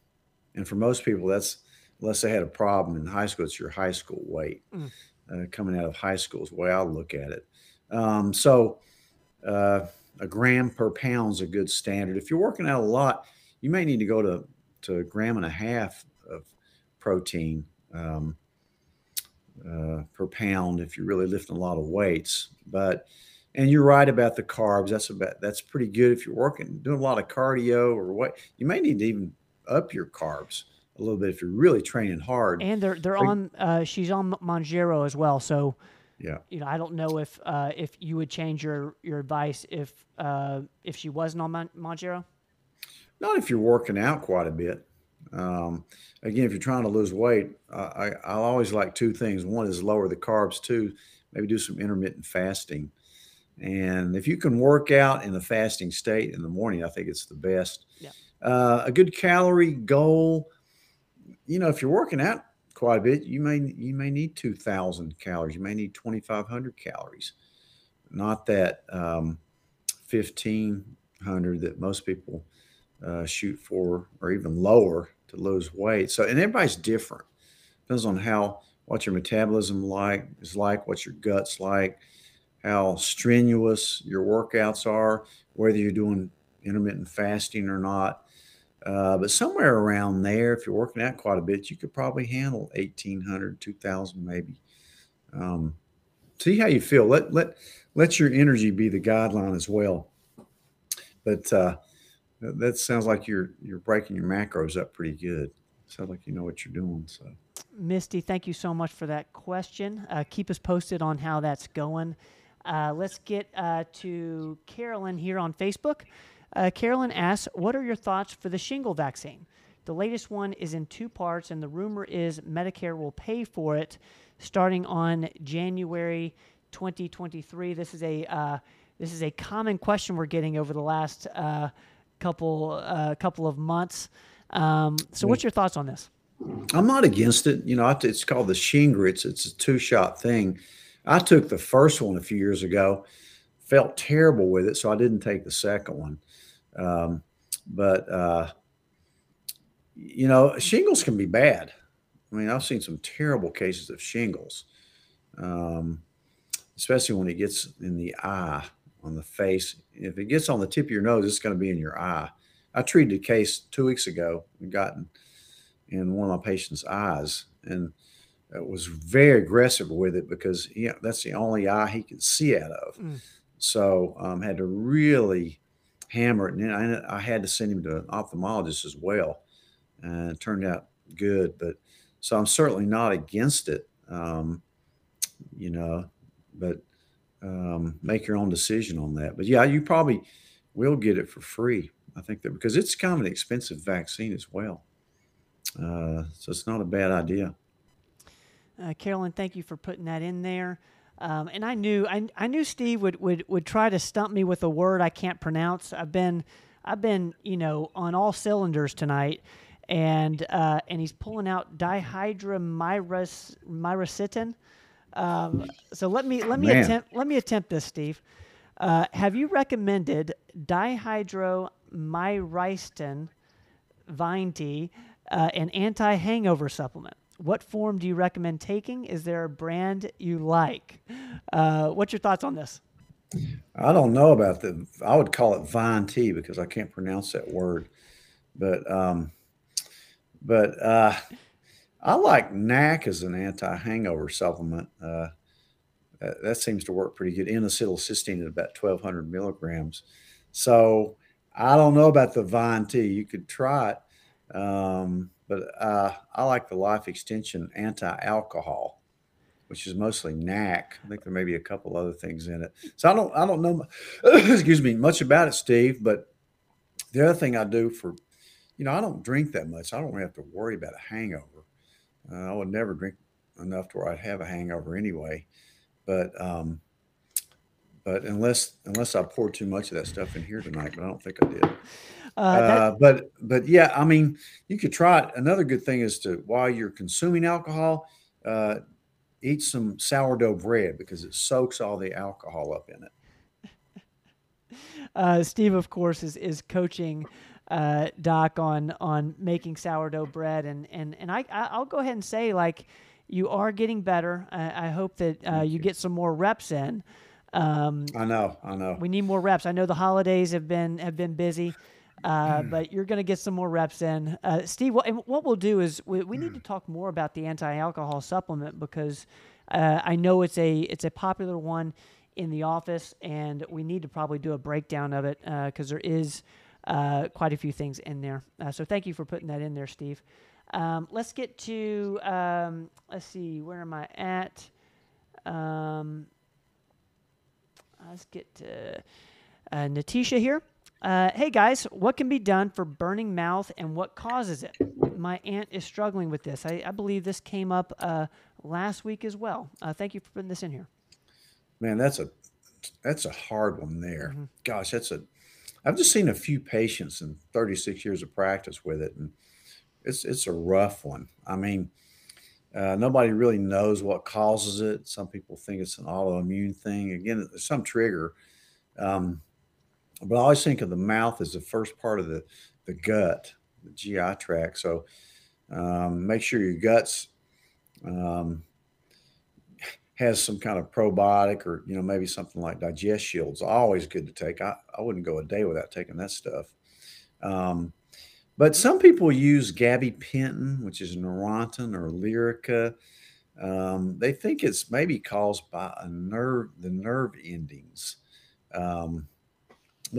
and for most people, that's unless they had a problem in high school, it's your high school weight mm. uh, coming out of high school is the way I look at it. Um, so, uh, a gram per pound is a good standard. If you're working out a lot, you may need to go to to a gram and a half of protein um, uh, per pound if you're really lifting a lot of weights. But and you're right about the carbs. That's about that's pretty good if you're working doing a lot of cardio or what. You may need to even up your carbs a little bit if you're really training hard. And they're they're on. Uh, she's on Mounjaro as well. So yeah, you know, I don't know if uh, if you would change your your advice if uh, if she wasn't on Mon- Mounjaro. Not if you're working out quite a bit. Um, again, if you're trying to lose weight, I, I always like two things. One is lower the carbs. Two, maybe do some intermittent fasting. And if you can work out in the fasting state in the morning, I think it's the best. Yeah. Uh, a good calorie goal. You know, if you're working out quite a bit, you may you may need two thousand calories. You may need twenty five hundred calories, not that um, fifteen hundred that most people uh, shoot for, or even lower to lose weight. So, and everybody's different. Depends on how what your metabolism like is like, what your guts like, how strenuous your workouts are, whether you're doing intermittent fasting or not. Uh, but somewhere around there, if you're working out quite a bit, you could probably handle 1800, 2000 maybe. Um, see how you feel. Let let let your energy be the guideline as well. But uh, that sounds like you're you're breaking your macros up pretty good. Sounds like you know what you're doing. So, Misty, thank you so much for that question. Uh, keep us posted on how that's going. Uh, let's get uh, to Carolyn here on Facebook. Uh, Carolyn asks, "What are your thoughts for the shingle vaccine? The latest one is in two parts, and the rumor is Medicare will pay for it starting on January 2023." This is a uh, this is a common question we're getting over the last uh, couple uh, couple of months. Um, so, what's your thoughts on this? I'm not against it. You know, it's called the Shingrix. It's a two shot thing. I took the first one a few years ago, felt terrible with it, so I didn't take the second one. Um, but uh, you know, shingles can be bad. I mean, I've seen some terrible cases of shingles, um, especially when it gets in the eye on the face. If it gets on the tip of your nose, it's going to be in your eye. I treated a case two weeks ago and gotten in one of my patient's eyes and was very aggressive with it because you know, that's the only eye he could see out of. Mm. So um, had to really hammer it. And I, I had to send him to an ophthalmologist as well. And it turned out good. But so I'm certainly not against it, um, you know, but um, make your own decision on that. But yeah, you probably will get it for free. I think that because it's kind of an expensive vaccine as well. Uh, so it's not a bad idea. Uh, Carolyn, thank you for putting that in there. Um, and I knew I, I knew Steve would, would would try to stump me with a word I can't pronounce. I've been I've been you know on all cylinders tonight, and uh, and he's pulling out dihydramycin. Um, so let me let me Man. attempt let me attempt this, Steve. Uh, have you recommended dihydramycin vine tea, uh, an anti-hangover supplement? What form do you recommend taking? Is there a brand you like? Uh, what's your thoughts on this? I don't know about the. I would call it vine tea because I can't pronounce that word, but um, but uh, I like NAC as an anti-hangover supplement. Uh, that, that seems to work pretty good. N-acetylcysteine at about 1,200 milligrams. So I don't know about the vine tea. You could try it. Um, but uh, I like the Life Extension anti-alcohol, which is mostly NAC. I think there may be a couple other things in it. So I don't I don't know excuse me much about it, Steve. But the other thing I do for you know I don't drink that much. I don't have to worry about a hangover. Uh, I would never drink enough to where I'd have a hangover anyway. But um, but unless unless I pour too much of that stuff in here tonight, but I don't think I did. Uh, that, uh, but but yeah, I mean, you could try it. Another good thing is to while you're consuming alcohol, uh, eat some sourdough bread because it soaks all the alcohol up in it. Uh, Steve, of course, is is coaching uh, Doc on on making sourdough bread, and and and I I'll go ahead and say like you are getting better. I, I hope that uh, you get some more reps in. Um, I know, I know. We need more reps. I know the holidays have been have been busy. Uh, hmm. but you're going to get some more reps in. Uh, Steve, what, what we'll do is we, we need to talk more about the anti-alcohol supplement because uh, I know it's a it's a popular one in the office, and we need to probably do a breakdown of it because uh, there is uh, quite a few things in there. Uh, so thank you for putting that in there, Steve. Um, let's get to, um, let's see, where am I at? Um, let's get to uh, Natisha here. Uh, hey guys, what can be done for burning mouth and what causes it? My aunt is struggling with this. I, I believe this came up uh, last week as well. Uh, thank you for putting this in here. Man, that's a that's a hard one there. Mm-hmm. Gosh, that's a. I've just seen a few patients in 36 years of practice with it, and it's it's a rough one. I mean, uh, nobody really knows what causes it. Some people think it's an autoimmune thing. Again, there's some trigger. Um, but I always think of the mouth as the first part of the, the gut, the GI tract. So um, make sure your guts um, has some kind of probiotic or, you know, maybe something like digest shields. Always good to take. I, I wouldn't go a day without taking that stuff. Um, but some people use gabapentin, which is Neurontin or Lyrica. Um, they think it's maybe caused by a nerve, the nerve endings. Um,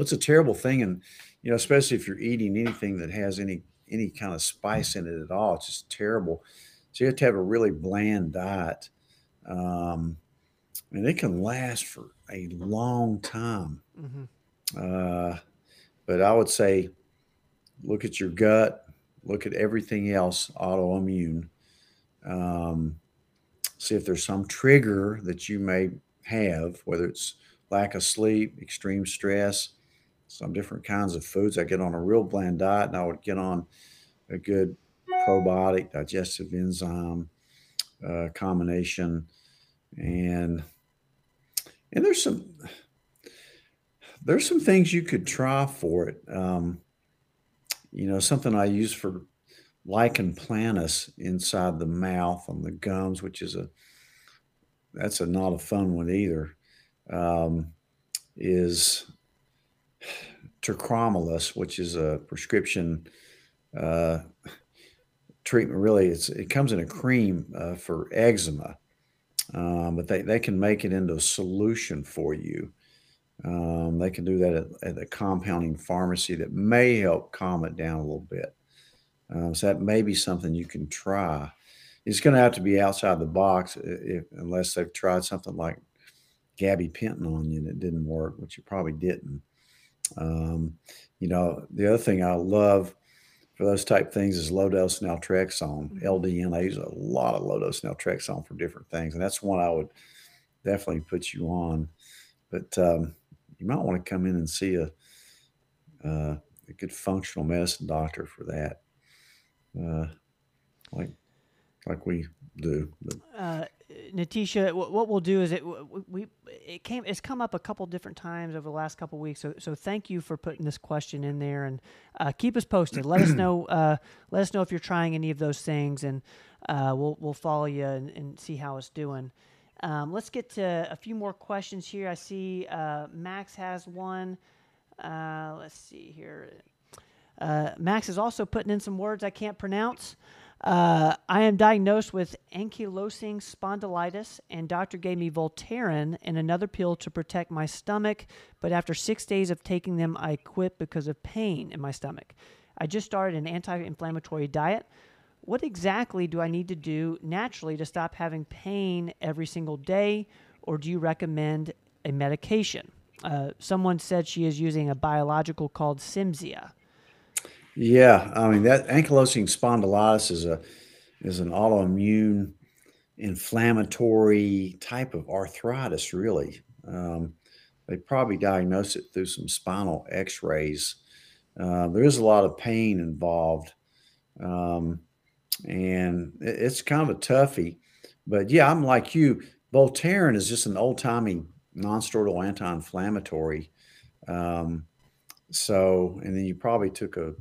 it's a terrible thing, and you know, especially if you're eating anything that has any any kind of spice in it at all, it's just terrible. So you have to have a really bland diet, um, and it can last for a long time. Mm-hmm. Uh, but I would say, look at your gut, look at everything else autoimmune. Um, see if there's some trigger that you may have, whether it's lack of sleep, extreme stress, some different kinds of foods. I get on a real bland diet and I would get on a good probiotic, digestive enzyme uh, combination. And and there's some there's some things you could try for it. Um, you know, something I use for lichen planus inside the mouth on the gums, which is a that's a not a fun one either. Um, is tacrolimus, which is a prescription uh, treatment. Really, it comes in a cream uh, for eczema, um, but they, they can make it into a solution for you. Um, they can do that at, at the compounding pharmacy that may help calm it down a little bit. Um, so that may be something you can try. It's going to have to be outside the box if, unless they've tried something like gabapentin on you and it didn't work, which it probably didn't. Um, you know, the other thing I love for those type things is low dose naltrexone, mm-hmm. LDN. I use a lot of low dose naltrexone for different things, and that's one I would definitely put you on. But um, you might want to come in and see a, uh, a good functional medicine doctor for that, uh, like like we do. But, uh, Natisha, what we'll do is it we it came it's come up a couple different times over the last couple weeks. So so thank you for putting this question in there and uh, keep us posted. Let us know uh, let us know if you're trying any of those things and uh, we'll we'll follow you and, and see how it's doing. Um, let's get to a few more questions here. I see uh, Max has one. Uh, let's see here. Uh, Max is also putting in some words I can't pronounce. Uh, I am diagnosed with ankylosing spondylitis, and doctor gave me Voltaren and another pill to protect my stomach. But after six days of taking them, I quit because of pain in my stomach. I just started an anti-inflammatory diet. What exactly do I need to do naturally to stop having pain every single day, or do you recommend a medication? Uh, someone said she is using a biological called Cimzia. Yeah, I mean that ankylosing spondylitis is a is an autoimmune inflammatory type of arthritis. Really, um, they probably diagnosed it through some spinal X-rays. Uh, there is a lot of pain involved, um, and it, it's kind of a toughie. But yeah, I'm like you. Voltaren is just an old timey non-steroidal anti-inflammatory. Um, so, and then you probably took a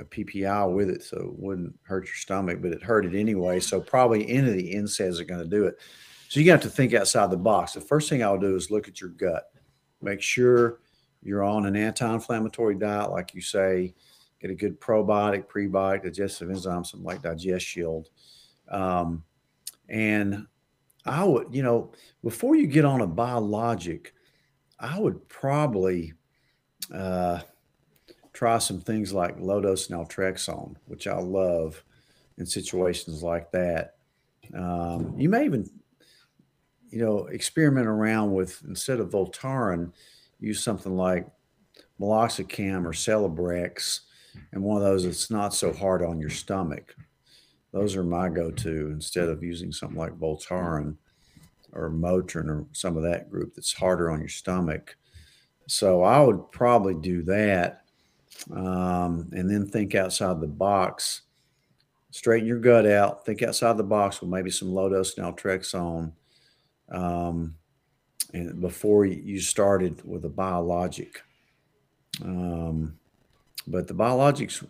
a PPI with it, so it wouldn't hurt your stomach, but it hurt it anyway. So probably any of the NSAIDs are going to do it. So you have to think outside the box. The first thing I'll do is look at your gut. Make sure you're on an anti-inflammatory diet, like you say. Get a good probiotic, prebiotic, digestive enzyme, something like Digest Shield. Um, and I would, you know, before you get on a biologic, I would probably uh, try some things like low dose naltrexone, which I love. in situations like that. Um, you may even, you know, experiment around with instead of Voltaren, use something like meloxicam or Celebrex, and one of those that's not so hard on your stomach. Those are my go-to instead of using something like Voltaren or Motrin or some of that group that's harder on your stomach. So I would probably do that, um, and then think outside the box. Straighten your gut out. Think outside the box with maybe some low dose naltrexone, um, and before you started with a biologic. Um, but the biologics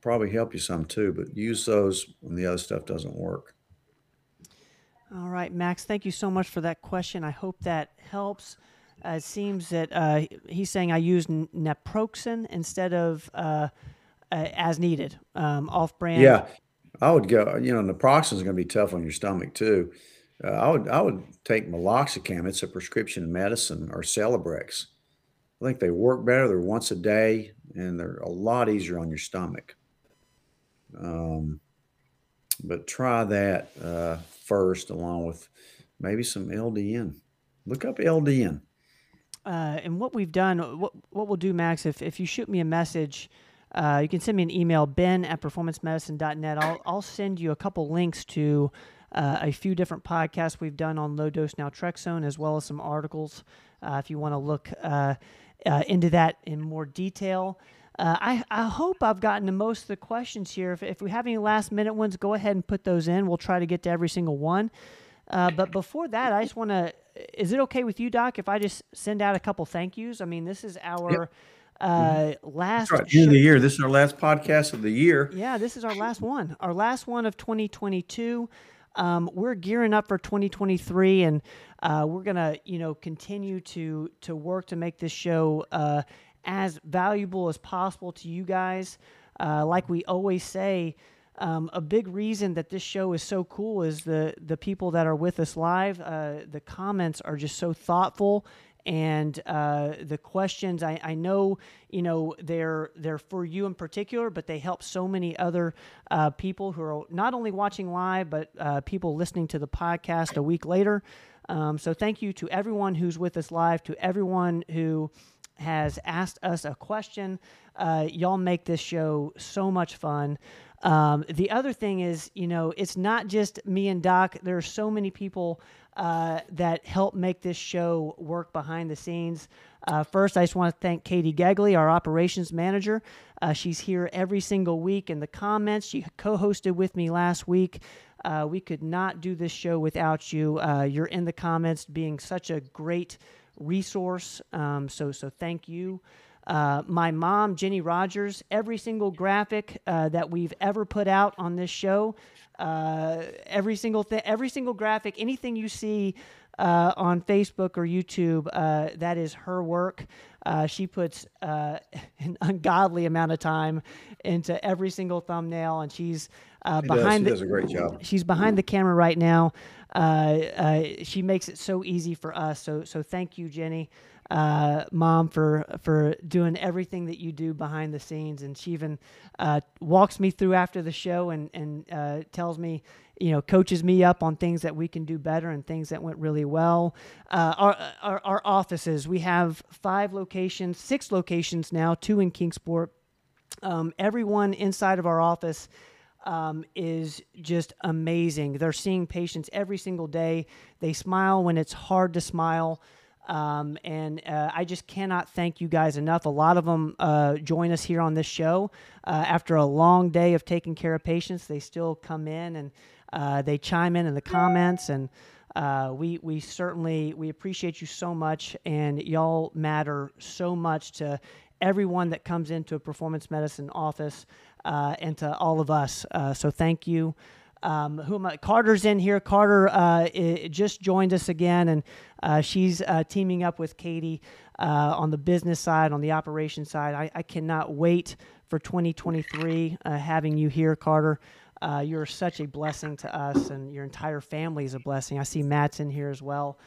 probably help you some too. But use those when the other stuff doesn't work. All right, Max, thank you so much for that question. I hope that helps. Uh, it seems that uh, he's saying I use naproxen instead of uh, uh as needed, um, off brand. Yeah, I would go. You know, naproxen is going to be tough on your stomach too. Uh, I would I would take meloxicam. It's a prescription medicine or Celebrex. I think they work better. They're once a day, and they're a lot easier on your stomach. Um, but try that uh, first, along with maybe some LDN. Look up LDN. Uh, and what we've done, what what we'll do, Max, if if you shoot me a message, uh, you can send me an email, ben at performancemedicine.net. I'll I'll send you a couple links to uh, a few different podcasts we've done on low dose naltrexone, as well as some articles uh, if you want to look uh, uh, into that in more detail. I, I hope I've gotten to most of the questions here. If, if we have any last minute ones, go ahead and put those in. We'll try to get to every single one. Uh, but before that, I just want to. Is it okay with you, Doc, if I just send out a couple thank yous? I mean, this is our yep. uh, mm-hmm. last right. end of the year. This is our last podcast of the year. Yeah, this is our last one. Our last one of 2022. Um, we're gearing up for 2023, and uh, we're gonna, you know, continue to to work to make this show uh, as valuable as possible to you guys. Uh, like we always say, um, a big reason that this show is so cool is the the people that are with us live. Uh, the comments are just so thoughtful, and uh, the questions. I, I know you know they're they're for you in particular, but they help so many other uh, people who are not only watching live, but uh, people listening to the podcast a week later. Um, so thank you to everyone who's with us live, to everyone who has asked us a question. Uh, y'all make this show so much fun. Um, the other thing is, you know, it's not just me and Doc. There are so many people uh, that help make this show work behind the scenes. Uh, first, I just want to thank Katie Gegley, our operations manager. Uh, she's here every single week in the comments. She co hosted with me last week. Uh, we could not do this show without you. Uh, you're in the comments being such a great resource. Um, so, so thank you. Uh, my mom, Jenny Rogers, every single graphic uh, that we've ever put out on this show, uh, every single thing, every single graphic, anything you see uh, on Facebook or YouTube, uh, that is her work. Uh, she puts an ungodly amount of time into every single thumbnail, and she's behind. Does. She the, does a great job. She's behind the camera right now. she makes it so easy for us. So, so thank you, Jenny uh, mom for for doing everything that you do behind the scenes and she even uh, walks me through after the show and and uh, tells me you know coaches me up on things that we can do better and things that went really well uh, our, our, our offices we have five locations six locations now two in kingsport um, everyone inside of our office um, is just amazing. They're seeing patients every single day. They smile when it's hard to smile. Um, and uh, I just cannot thank you guys enough. A lot of them uh, join us here on this show uh, after a long day of taking care of patients. They still come in and uh, they chime in in the comments, and uh, we we certainly we appreciate you so much, and y'all matter so much to everyone that comes into a performance medicine office uh, and to all of us. so thank you. Um, who am I? Carter's in here. Carter uh, just joined us again, and uh, she's uh, teaming up with Katie uh, on the business side, on the operation side. I, I cannot wait for 2023 uh, having you here, Carter. Uh, you're such a blessing to us, and your entire family is a blessing. I see Matt's in here as well.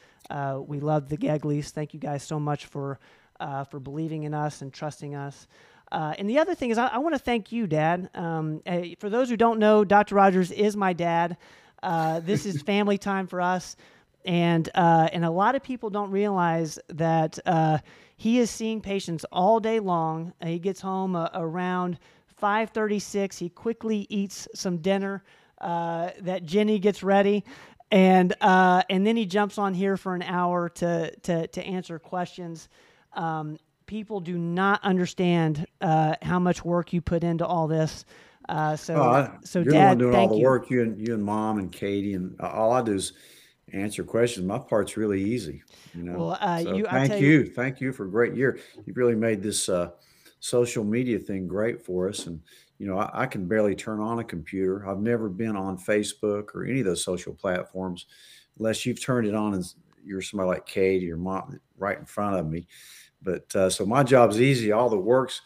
we love the Gegleys. Thank you guys so much for for believing in us and trusting us. Uh, and the other thing is, I, I want to thank you, Dad. Um, uh, for those who don't know, Dr. Rogers is my dad. Uh, this is family time for us, and uh, and a lot of people don't realize that uh, he is seeing patients all day long. He gets home uh, around 5:36. He quickly eats some dinner. that Jenny gets ready, and and then he jumps on here for an hour to to to answer questions. Um, people do not understand uh, how much work you put into all this. Uh, so, oh, I, so you're Dad, the one doing all the you. work. You and you and Mom and Katie and all I do is answer questions. My part's really easy. You know. Well, uh, so you, thank you. you, thank you for a great year. You've really made this uh, social media thing great for us. And you know, I, I, can barely turn on a computer. I've never been on Facebook or any of those social platforms, unless you've turned it on and you're somebody like Katie or Mom right in front of me. But uh, so my job's easy. All the work's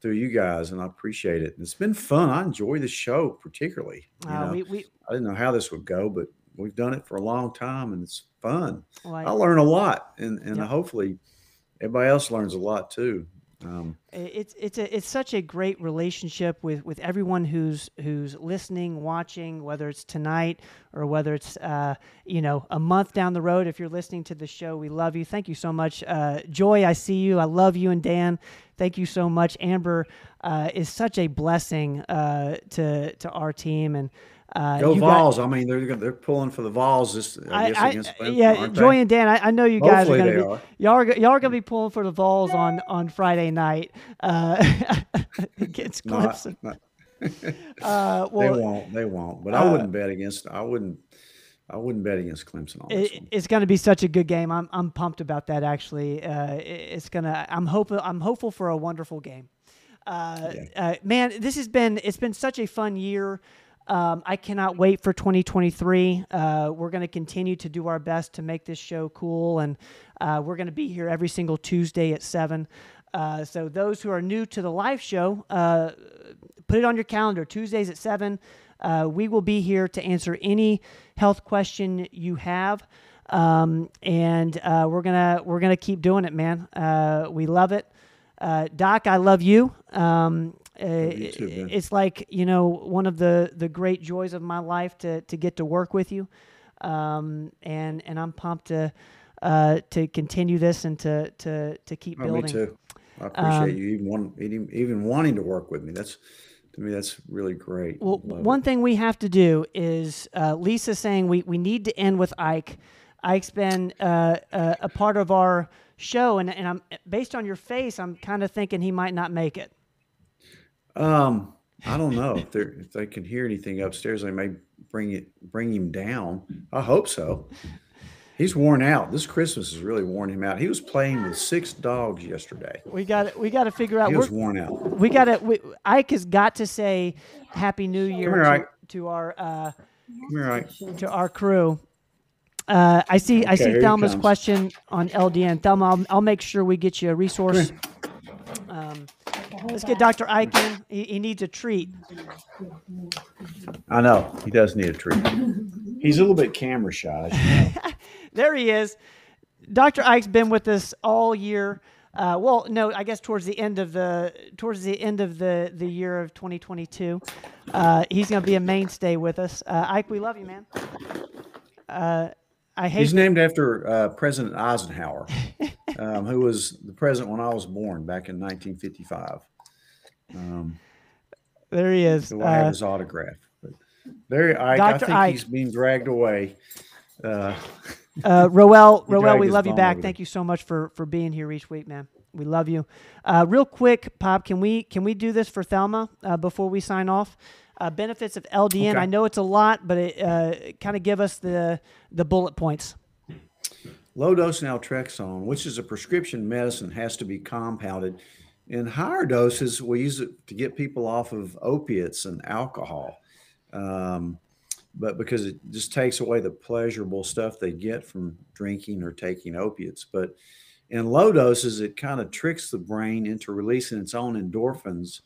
through you guys, and I appreciate it. And it's been fun. I enjoy the show particularly. Uh, we, we, I didn't know how this would go, but we've done it for a long time, and it's fun. Well, I, I, learn a lot, and and hopefully everybody else learns a lot too. Um, it's it's a it's such a great relationship with with everyone who's who's listening, watching, whether it's tonight or whether it's uh, you know a month down the road. If you're listening to the show, we love you. Thank you so much, uh, Joy. I see you. I love you and Dan. Thank you so much. Amber uh, is such a blessing uh, to to our team and. Uh, Go Vols! Got, I mean, they're they're pulling for the Vols this. I, I guess I, yeah, Joy and Dan. I, I know you guys Hopefully are going to be y'all are y'all are going to be pulling for the Vols on on Friday night uh, against Clemson. Uh, well, they won't. They won't. But I uh, wouldn't bet against. I wouldn't. I wouldn't bet against Clemson on it, It's going to be such a good game. I'm I'm pumped about that. Actually, uh, it's gonna. I'm hoping. I'm hopeful for a wonderful game. Uh, yeah. uh, man, this has been. It's been such a fun year. Um, I cannot wait for 2023. Uh, we're going to continue to do our best to make this show cool, and uh, we're going to be here every single Tuesday at 7. Uh, so, those who are new to the live show, uh, put it on your calendar Tuesdays at 7. Uh, we will be here to answer any health question you have. Um, and uh, we're gonna we're gonna keep doing it, man. we love it. Doc, I love you. Um, uh, too, it's like you know one of the the great joys of my life to to get to work with you, um, and and I'm pumped to uh, to continue this and to to to keep oh, building. Me too. I appreciate um, you even even, even wanting to work with me. That's to me that's really great. Well, one it. thing we have to do is uh, Lisa saying we we need to end with Ike. Ike's been uh, uh, a part of our show, and and I'm based on your face, I'm kind of thinking he might not make it. Um, I don't know if they if they can hear anything upstairs. They may bring it bring him down. I hope so. He's worn out. This Christmas has really worn him out. He was playing with six dogs yesterday. We got to we got to figure out. He was worn out. We got to. Ike has got to say Happy New Year here, to, to, our uh, here, to our crew. Uh, I see. Okay, I see Thelma's question on LDN. Thelma, I'll, I'll, make sure we get you a resource. Um, Let's get Dr. Ike in. He, he needs a treat. I know he does need a treat. He's a little bit camera shy. there he is. Dr. Ike's been with us all year. Uh, well, no, I guess towards the end of the towards the end of the the year of 2022, uh, he's going to be a mainstay with us. Uh, Ike, we love you, man. I hate. He's named after uh, President Eisenhower, um, who was the president when I was born back in 1955. Um, there he is. I have uh, his autograph? But there, Ike, I think Ike. he's being dragged away. Uh, uh, Roel, Roel, we love you back. Thank you so much for for being here each week, man. We love you. Uh, real quick, Pop, can we can we do this for Thelma uh, before we sign off? Uh, benefits of LDN. Okay. I know it's a lot, but it uh, kind of give us the the bullet points. Low dose naltrexone, which is a prescription medicine, has to be compounded. In higher doses, we use it to get people off of opiates and alcohol. Um, but because it just takes away the pleasurable stuff they get from drinking or taking opiates. But in low doses, it kind of tricks the brain into releasing its own endorphins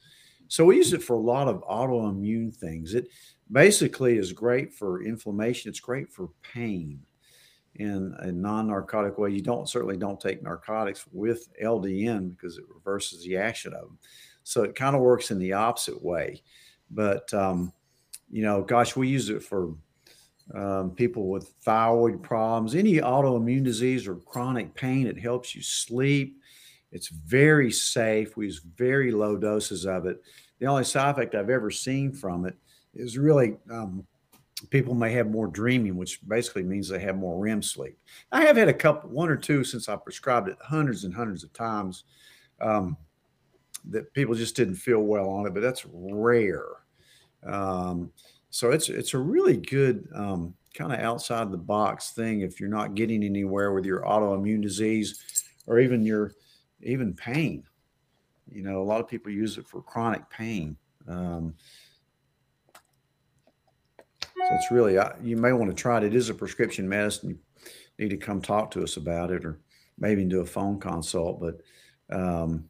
so we use it for a lot of autoimmune things. It basically is great for inflammation. It's great for pain in a non-narcotic way. You don't certainly don't take narcotics with LDN because it reverses the action of them. So it kind of works in the opposite way. But, um, you know, gosh, we use it for um, people with thyroid problems, any autoimmune disease or chronic pain. It helps you sleep. It's very safe. We use very low doses of it. The only side effect I've ever seen from it is really um, people may have more dreaming, which basically means they have more REM sleep. I have had a couple, one or two since I prescribed it hundreds and hundreds of times um, that people just didn't feel well on it, but that's rare. Um, so it's it's a really good um, kind of outside the box thing if you're not getting anywhere with your autoimmune disease or even your even pain. You know, a lot of people use it for chronic pain. Um, so it's really, you may want to try it. It is a prescription medicine. You need to come talk to us about it or maybe do a phone consult. But um,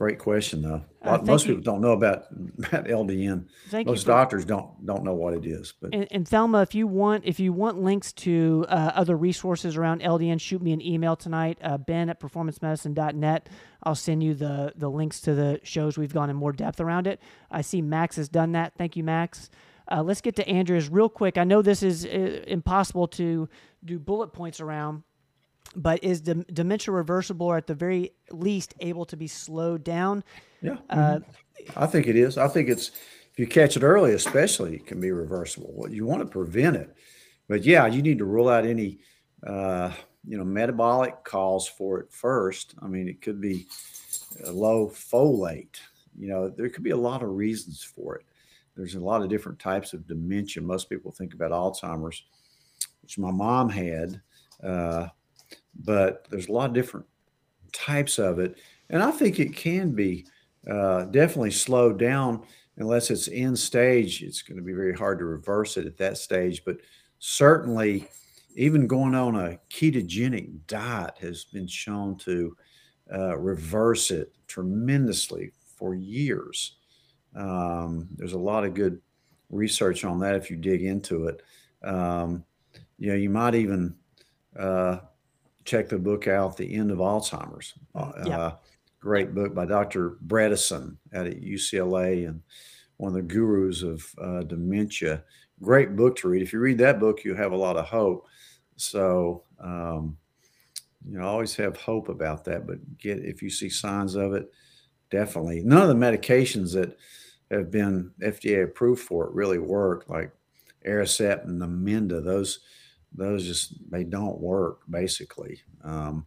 great question, though. Uh, Most you. people don't know about, about LDN. Thank you Most for- doctors don't don't know what it is. But And, and Thelma, if you want, if you want links to uh, other resources around LDN, shoot me an email tonight, uh, Ben at performancemedicine.net. I'll send you the the links to the shows we've gone in more depth around it. I see Max has done that. Thank you, Max. Uh, let's get to Andrea's real quick. I know this is uh, impossible to do bullet points around, but is dem- dementia reversible or at the very least able to be slowed down? yeah, Uh, I think it is. I think it's if you catch it early, especially, it can be reversible. Well, you want to prevent it, but yeah, you need to rule out any uh, you know metabolic cause for it first. I mean, it could be a low folate. You know, there could be a lot of reasons for it. There's a lot of different types of dementia. Most people think about Alzheimer's, which my mom had, uh, but there's a lot of different types of it, and I think it can be uh, definitely slowed down unless it's in stage. It's going to be very hard to reverse it at that stage. But certainly, even going on a ketogenic diet has been shown to uh, reverse it tremendously for years. Um, there's a lot of good research on that if you dig into it. Um, you know, you might even uh, check the book out, The End of Alzheimer's. Uh, Yeah. great book by Dr. Bredesen out at UCLA and one of the gurus of uh, dementia. Great book to read. If you read that book, you have a lot of hope. So, um, you know, always have hope about that. But get if you see signs of it, definitely. None of the medications that have been FDA approved for it really work, like Aricept and Namenda. Those those just they don't work basically. Um,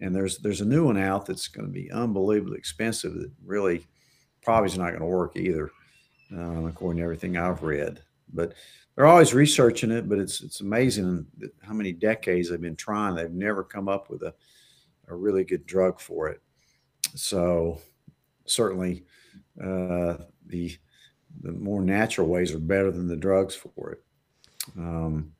and there's there's a new one out that's going to be unbelievably expensive that really probably is not going to work either, um, according to everything I've read. But they're always researching it. But it's it's amazing how many decades they've been trying. They've never come up with a a really good drug for it. So certainly uh, the the more natural ways are better than the drugs for it. Um,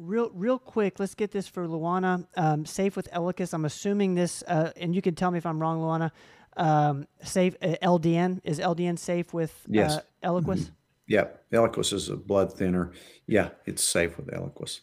Real, real quick, let's get this for Luana. Um, safe with Eliquis. I'm assuming this, uh, and you can tell me if I'm wrong, Luana. Um, safe uh, LDN is LDN safe with Yes. uh, Eliquis? yeah, Eliquis is a blood thinner. Yeah, it's safe with Eliquis.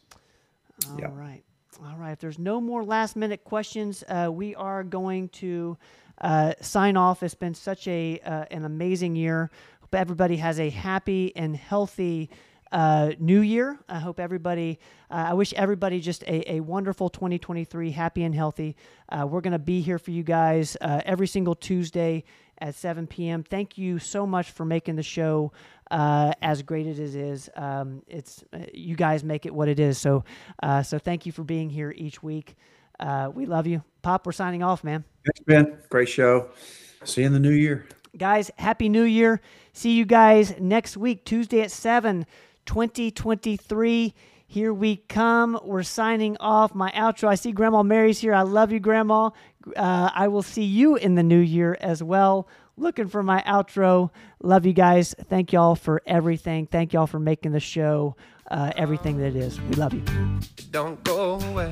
All Yeah. right. All right. If there's no more last minute questions, uh, we are going to uh, sign off. It's been such a uh, an amazing year. Hope everybody has a happy and healthy uh, new year. I hope everybody, uh, I wish everybody just a, a wonderful 2023, happy and healthy. Uh, we're going to be here for you guys uh, every single Tuesday at 7 p.m. Thank you so much for making the show uh, as great as it is. Um, it's uh, you guys make it what it is. So, uh, so thank you for being here each week. Uh, we love you, Pop. We're signing off, man. Thanks, Ben. Great show. See you in the new year. Guys, happy new year. See you guys next week, Tuesday at 7, 2023. Here we come. We're signing off. My outro. I see Grandma Mary's here. I love you, Grandma. Uh, I will see you in the new year as well. Looking for my outro. Love you guys. Thank y'all for everything. Thank y'all for making the show uh, everything that it is. We love you. Don't go away.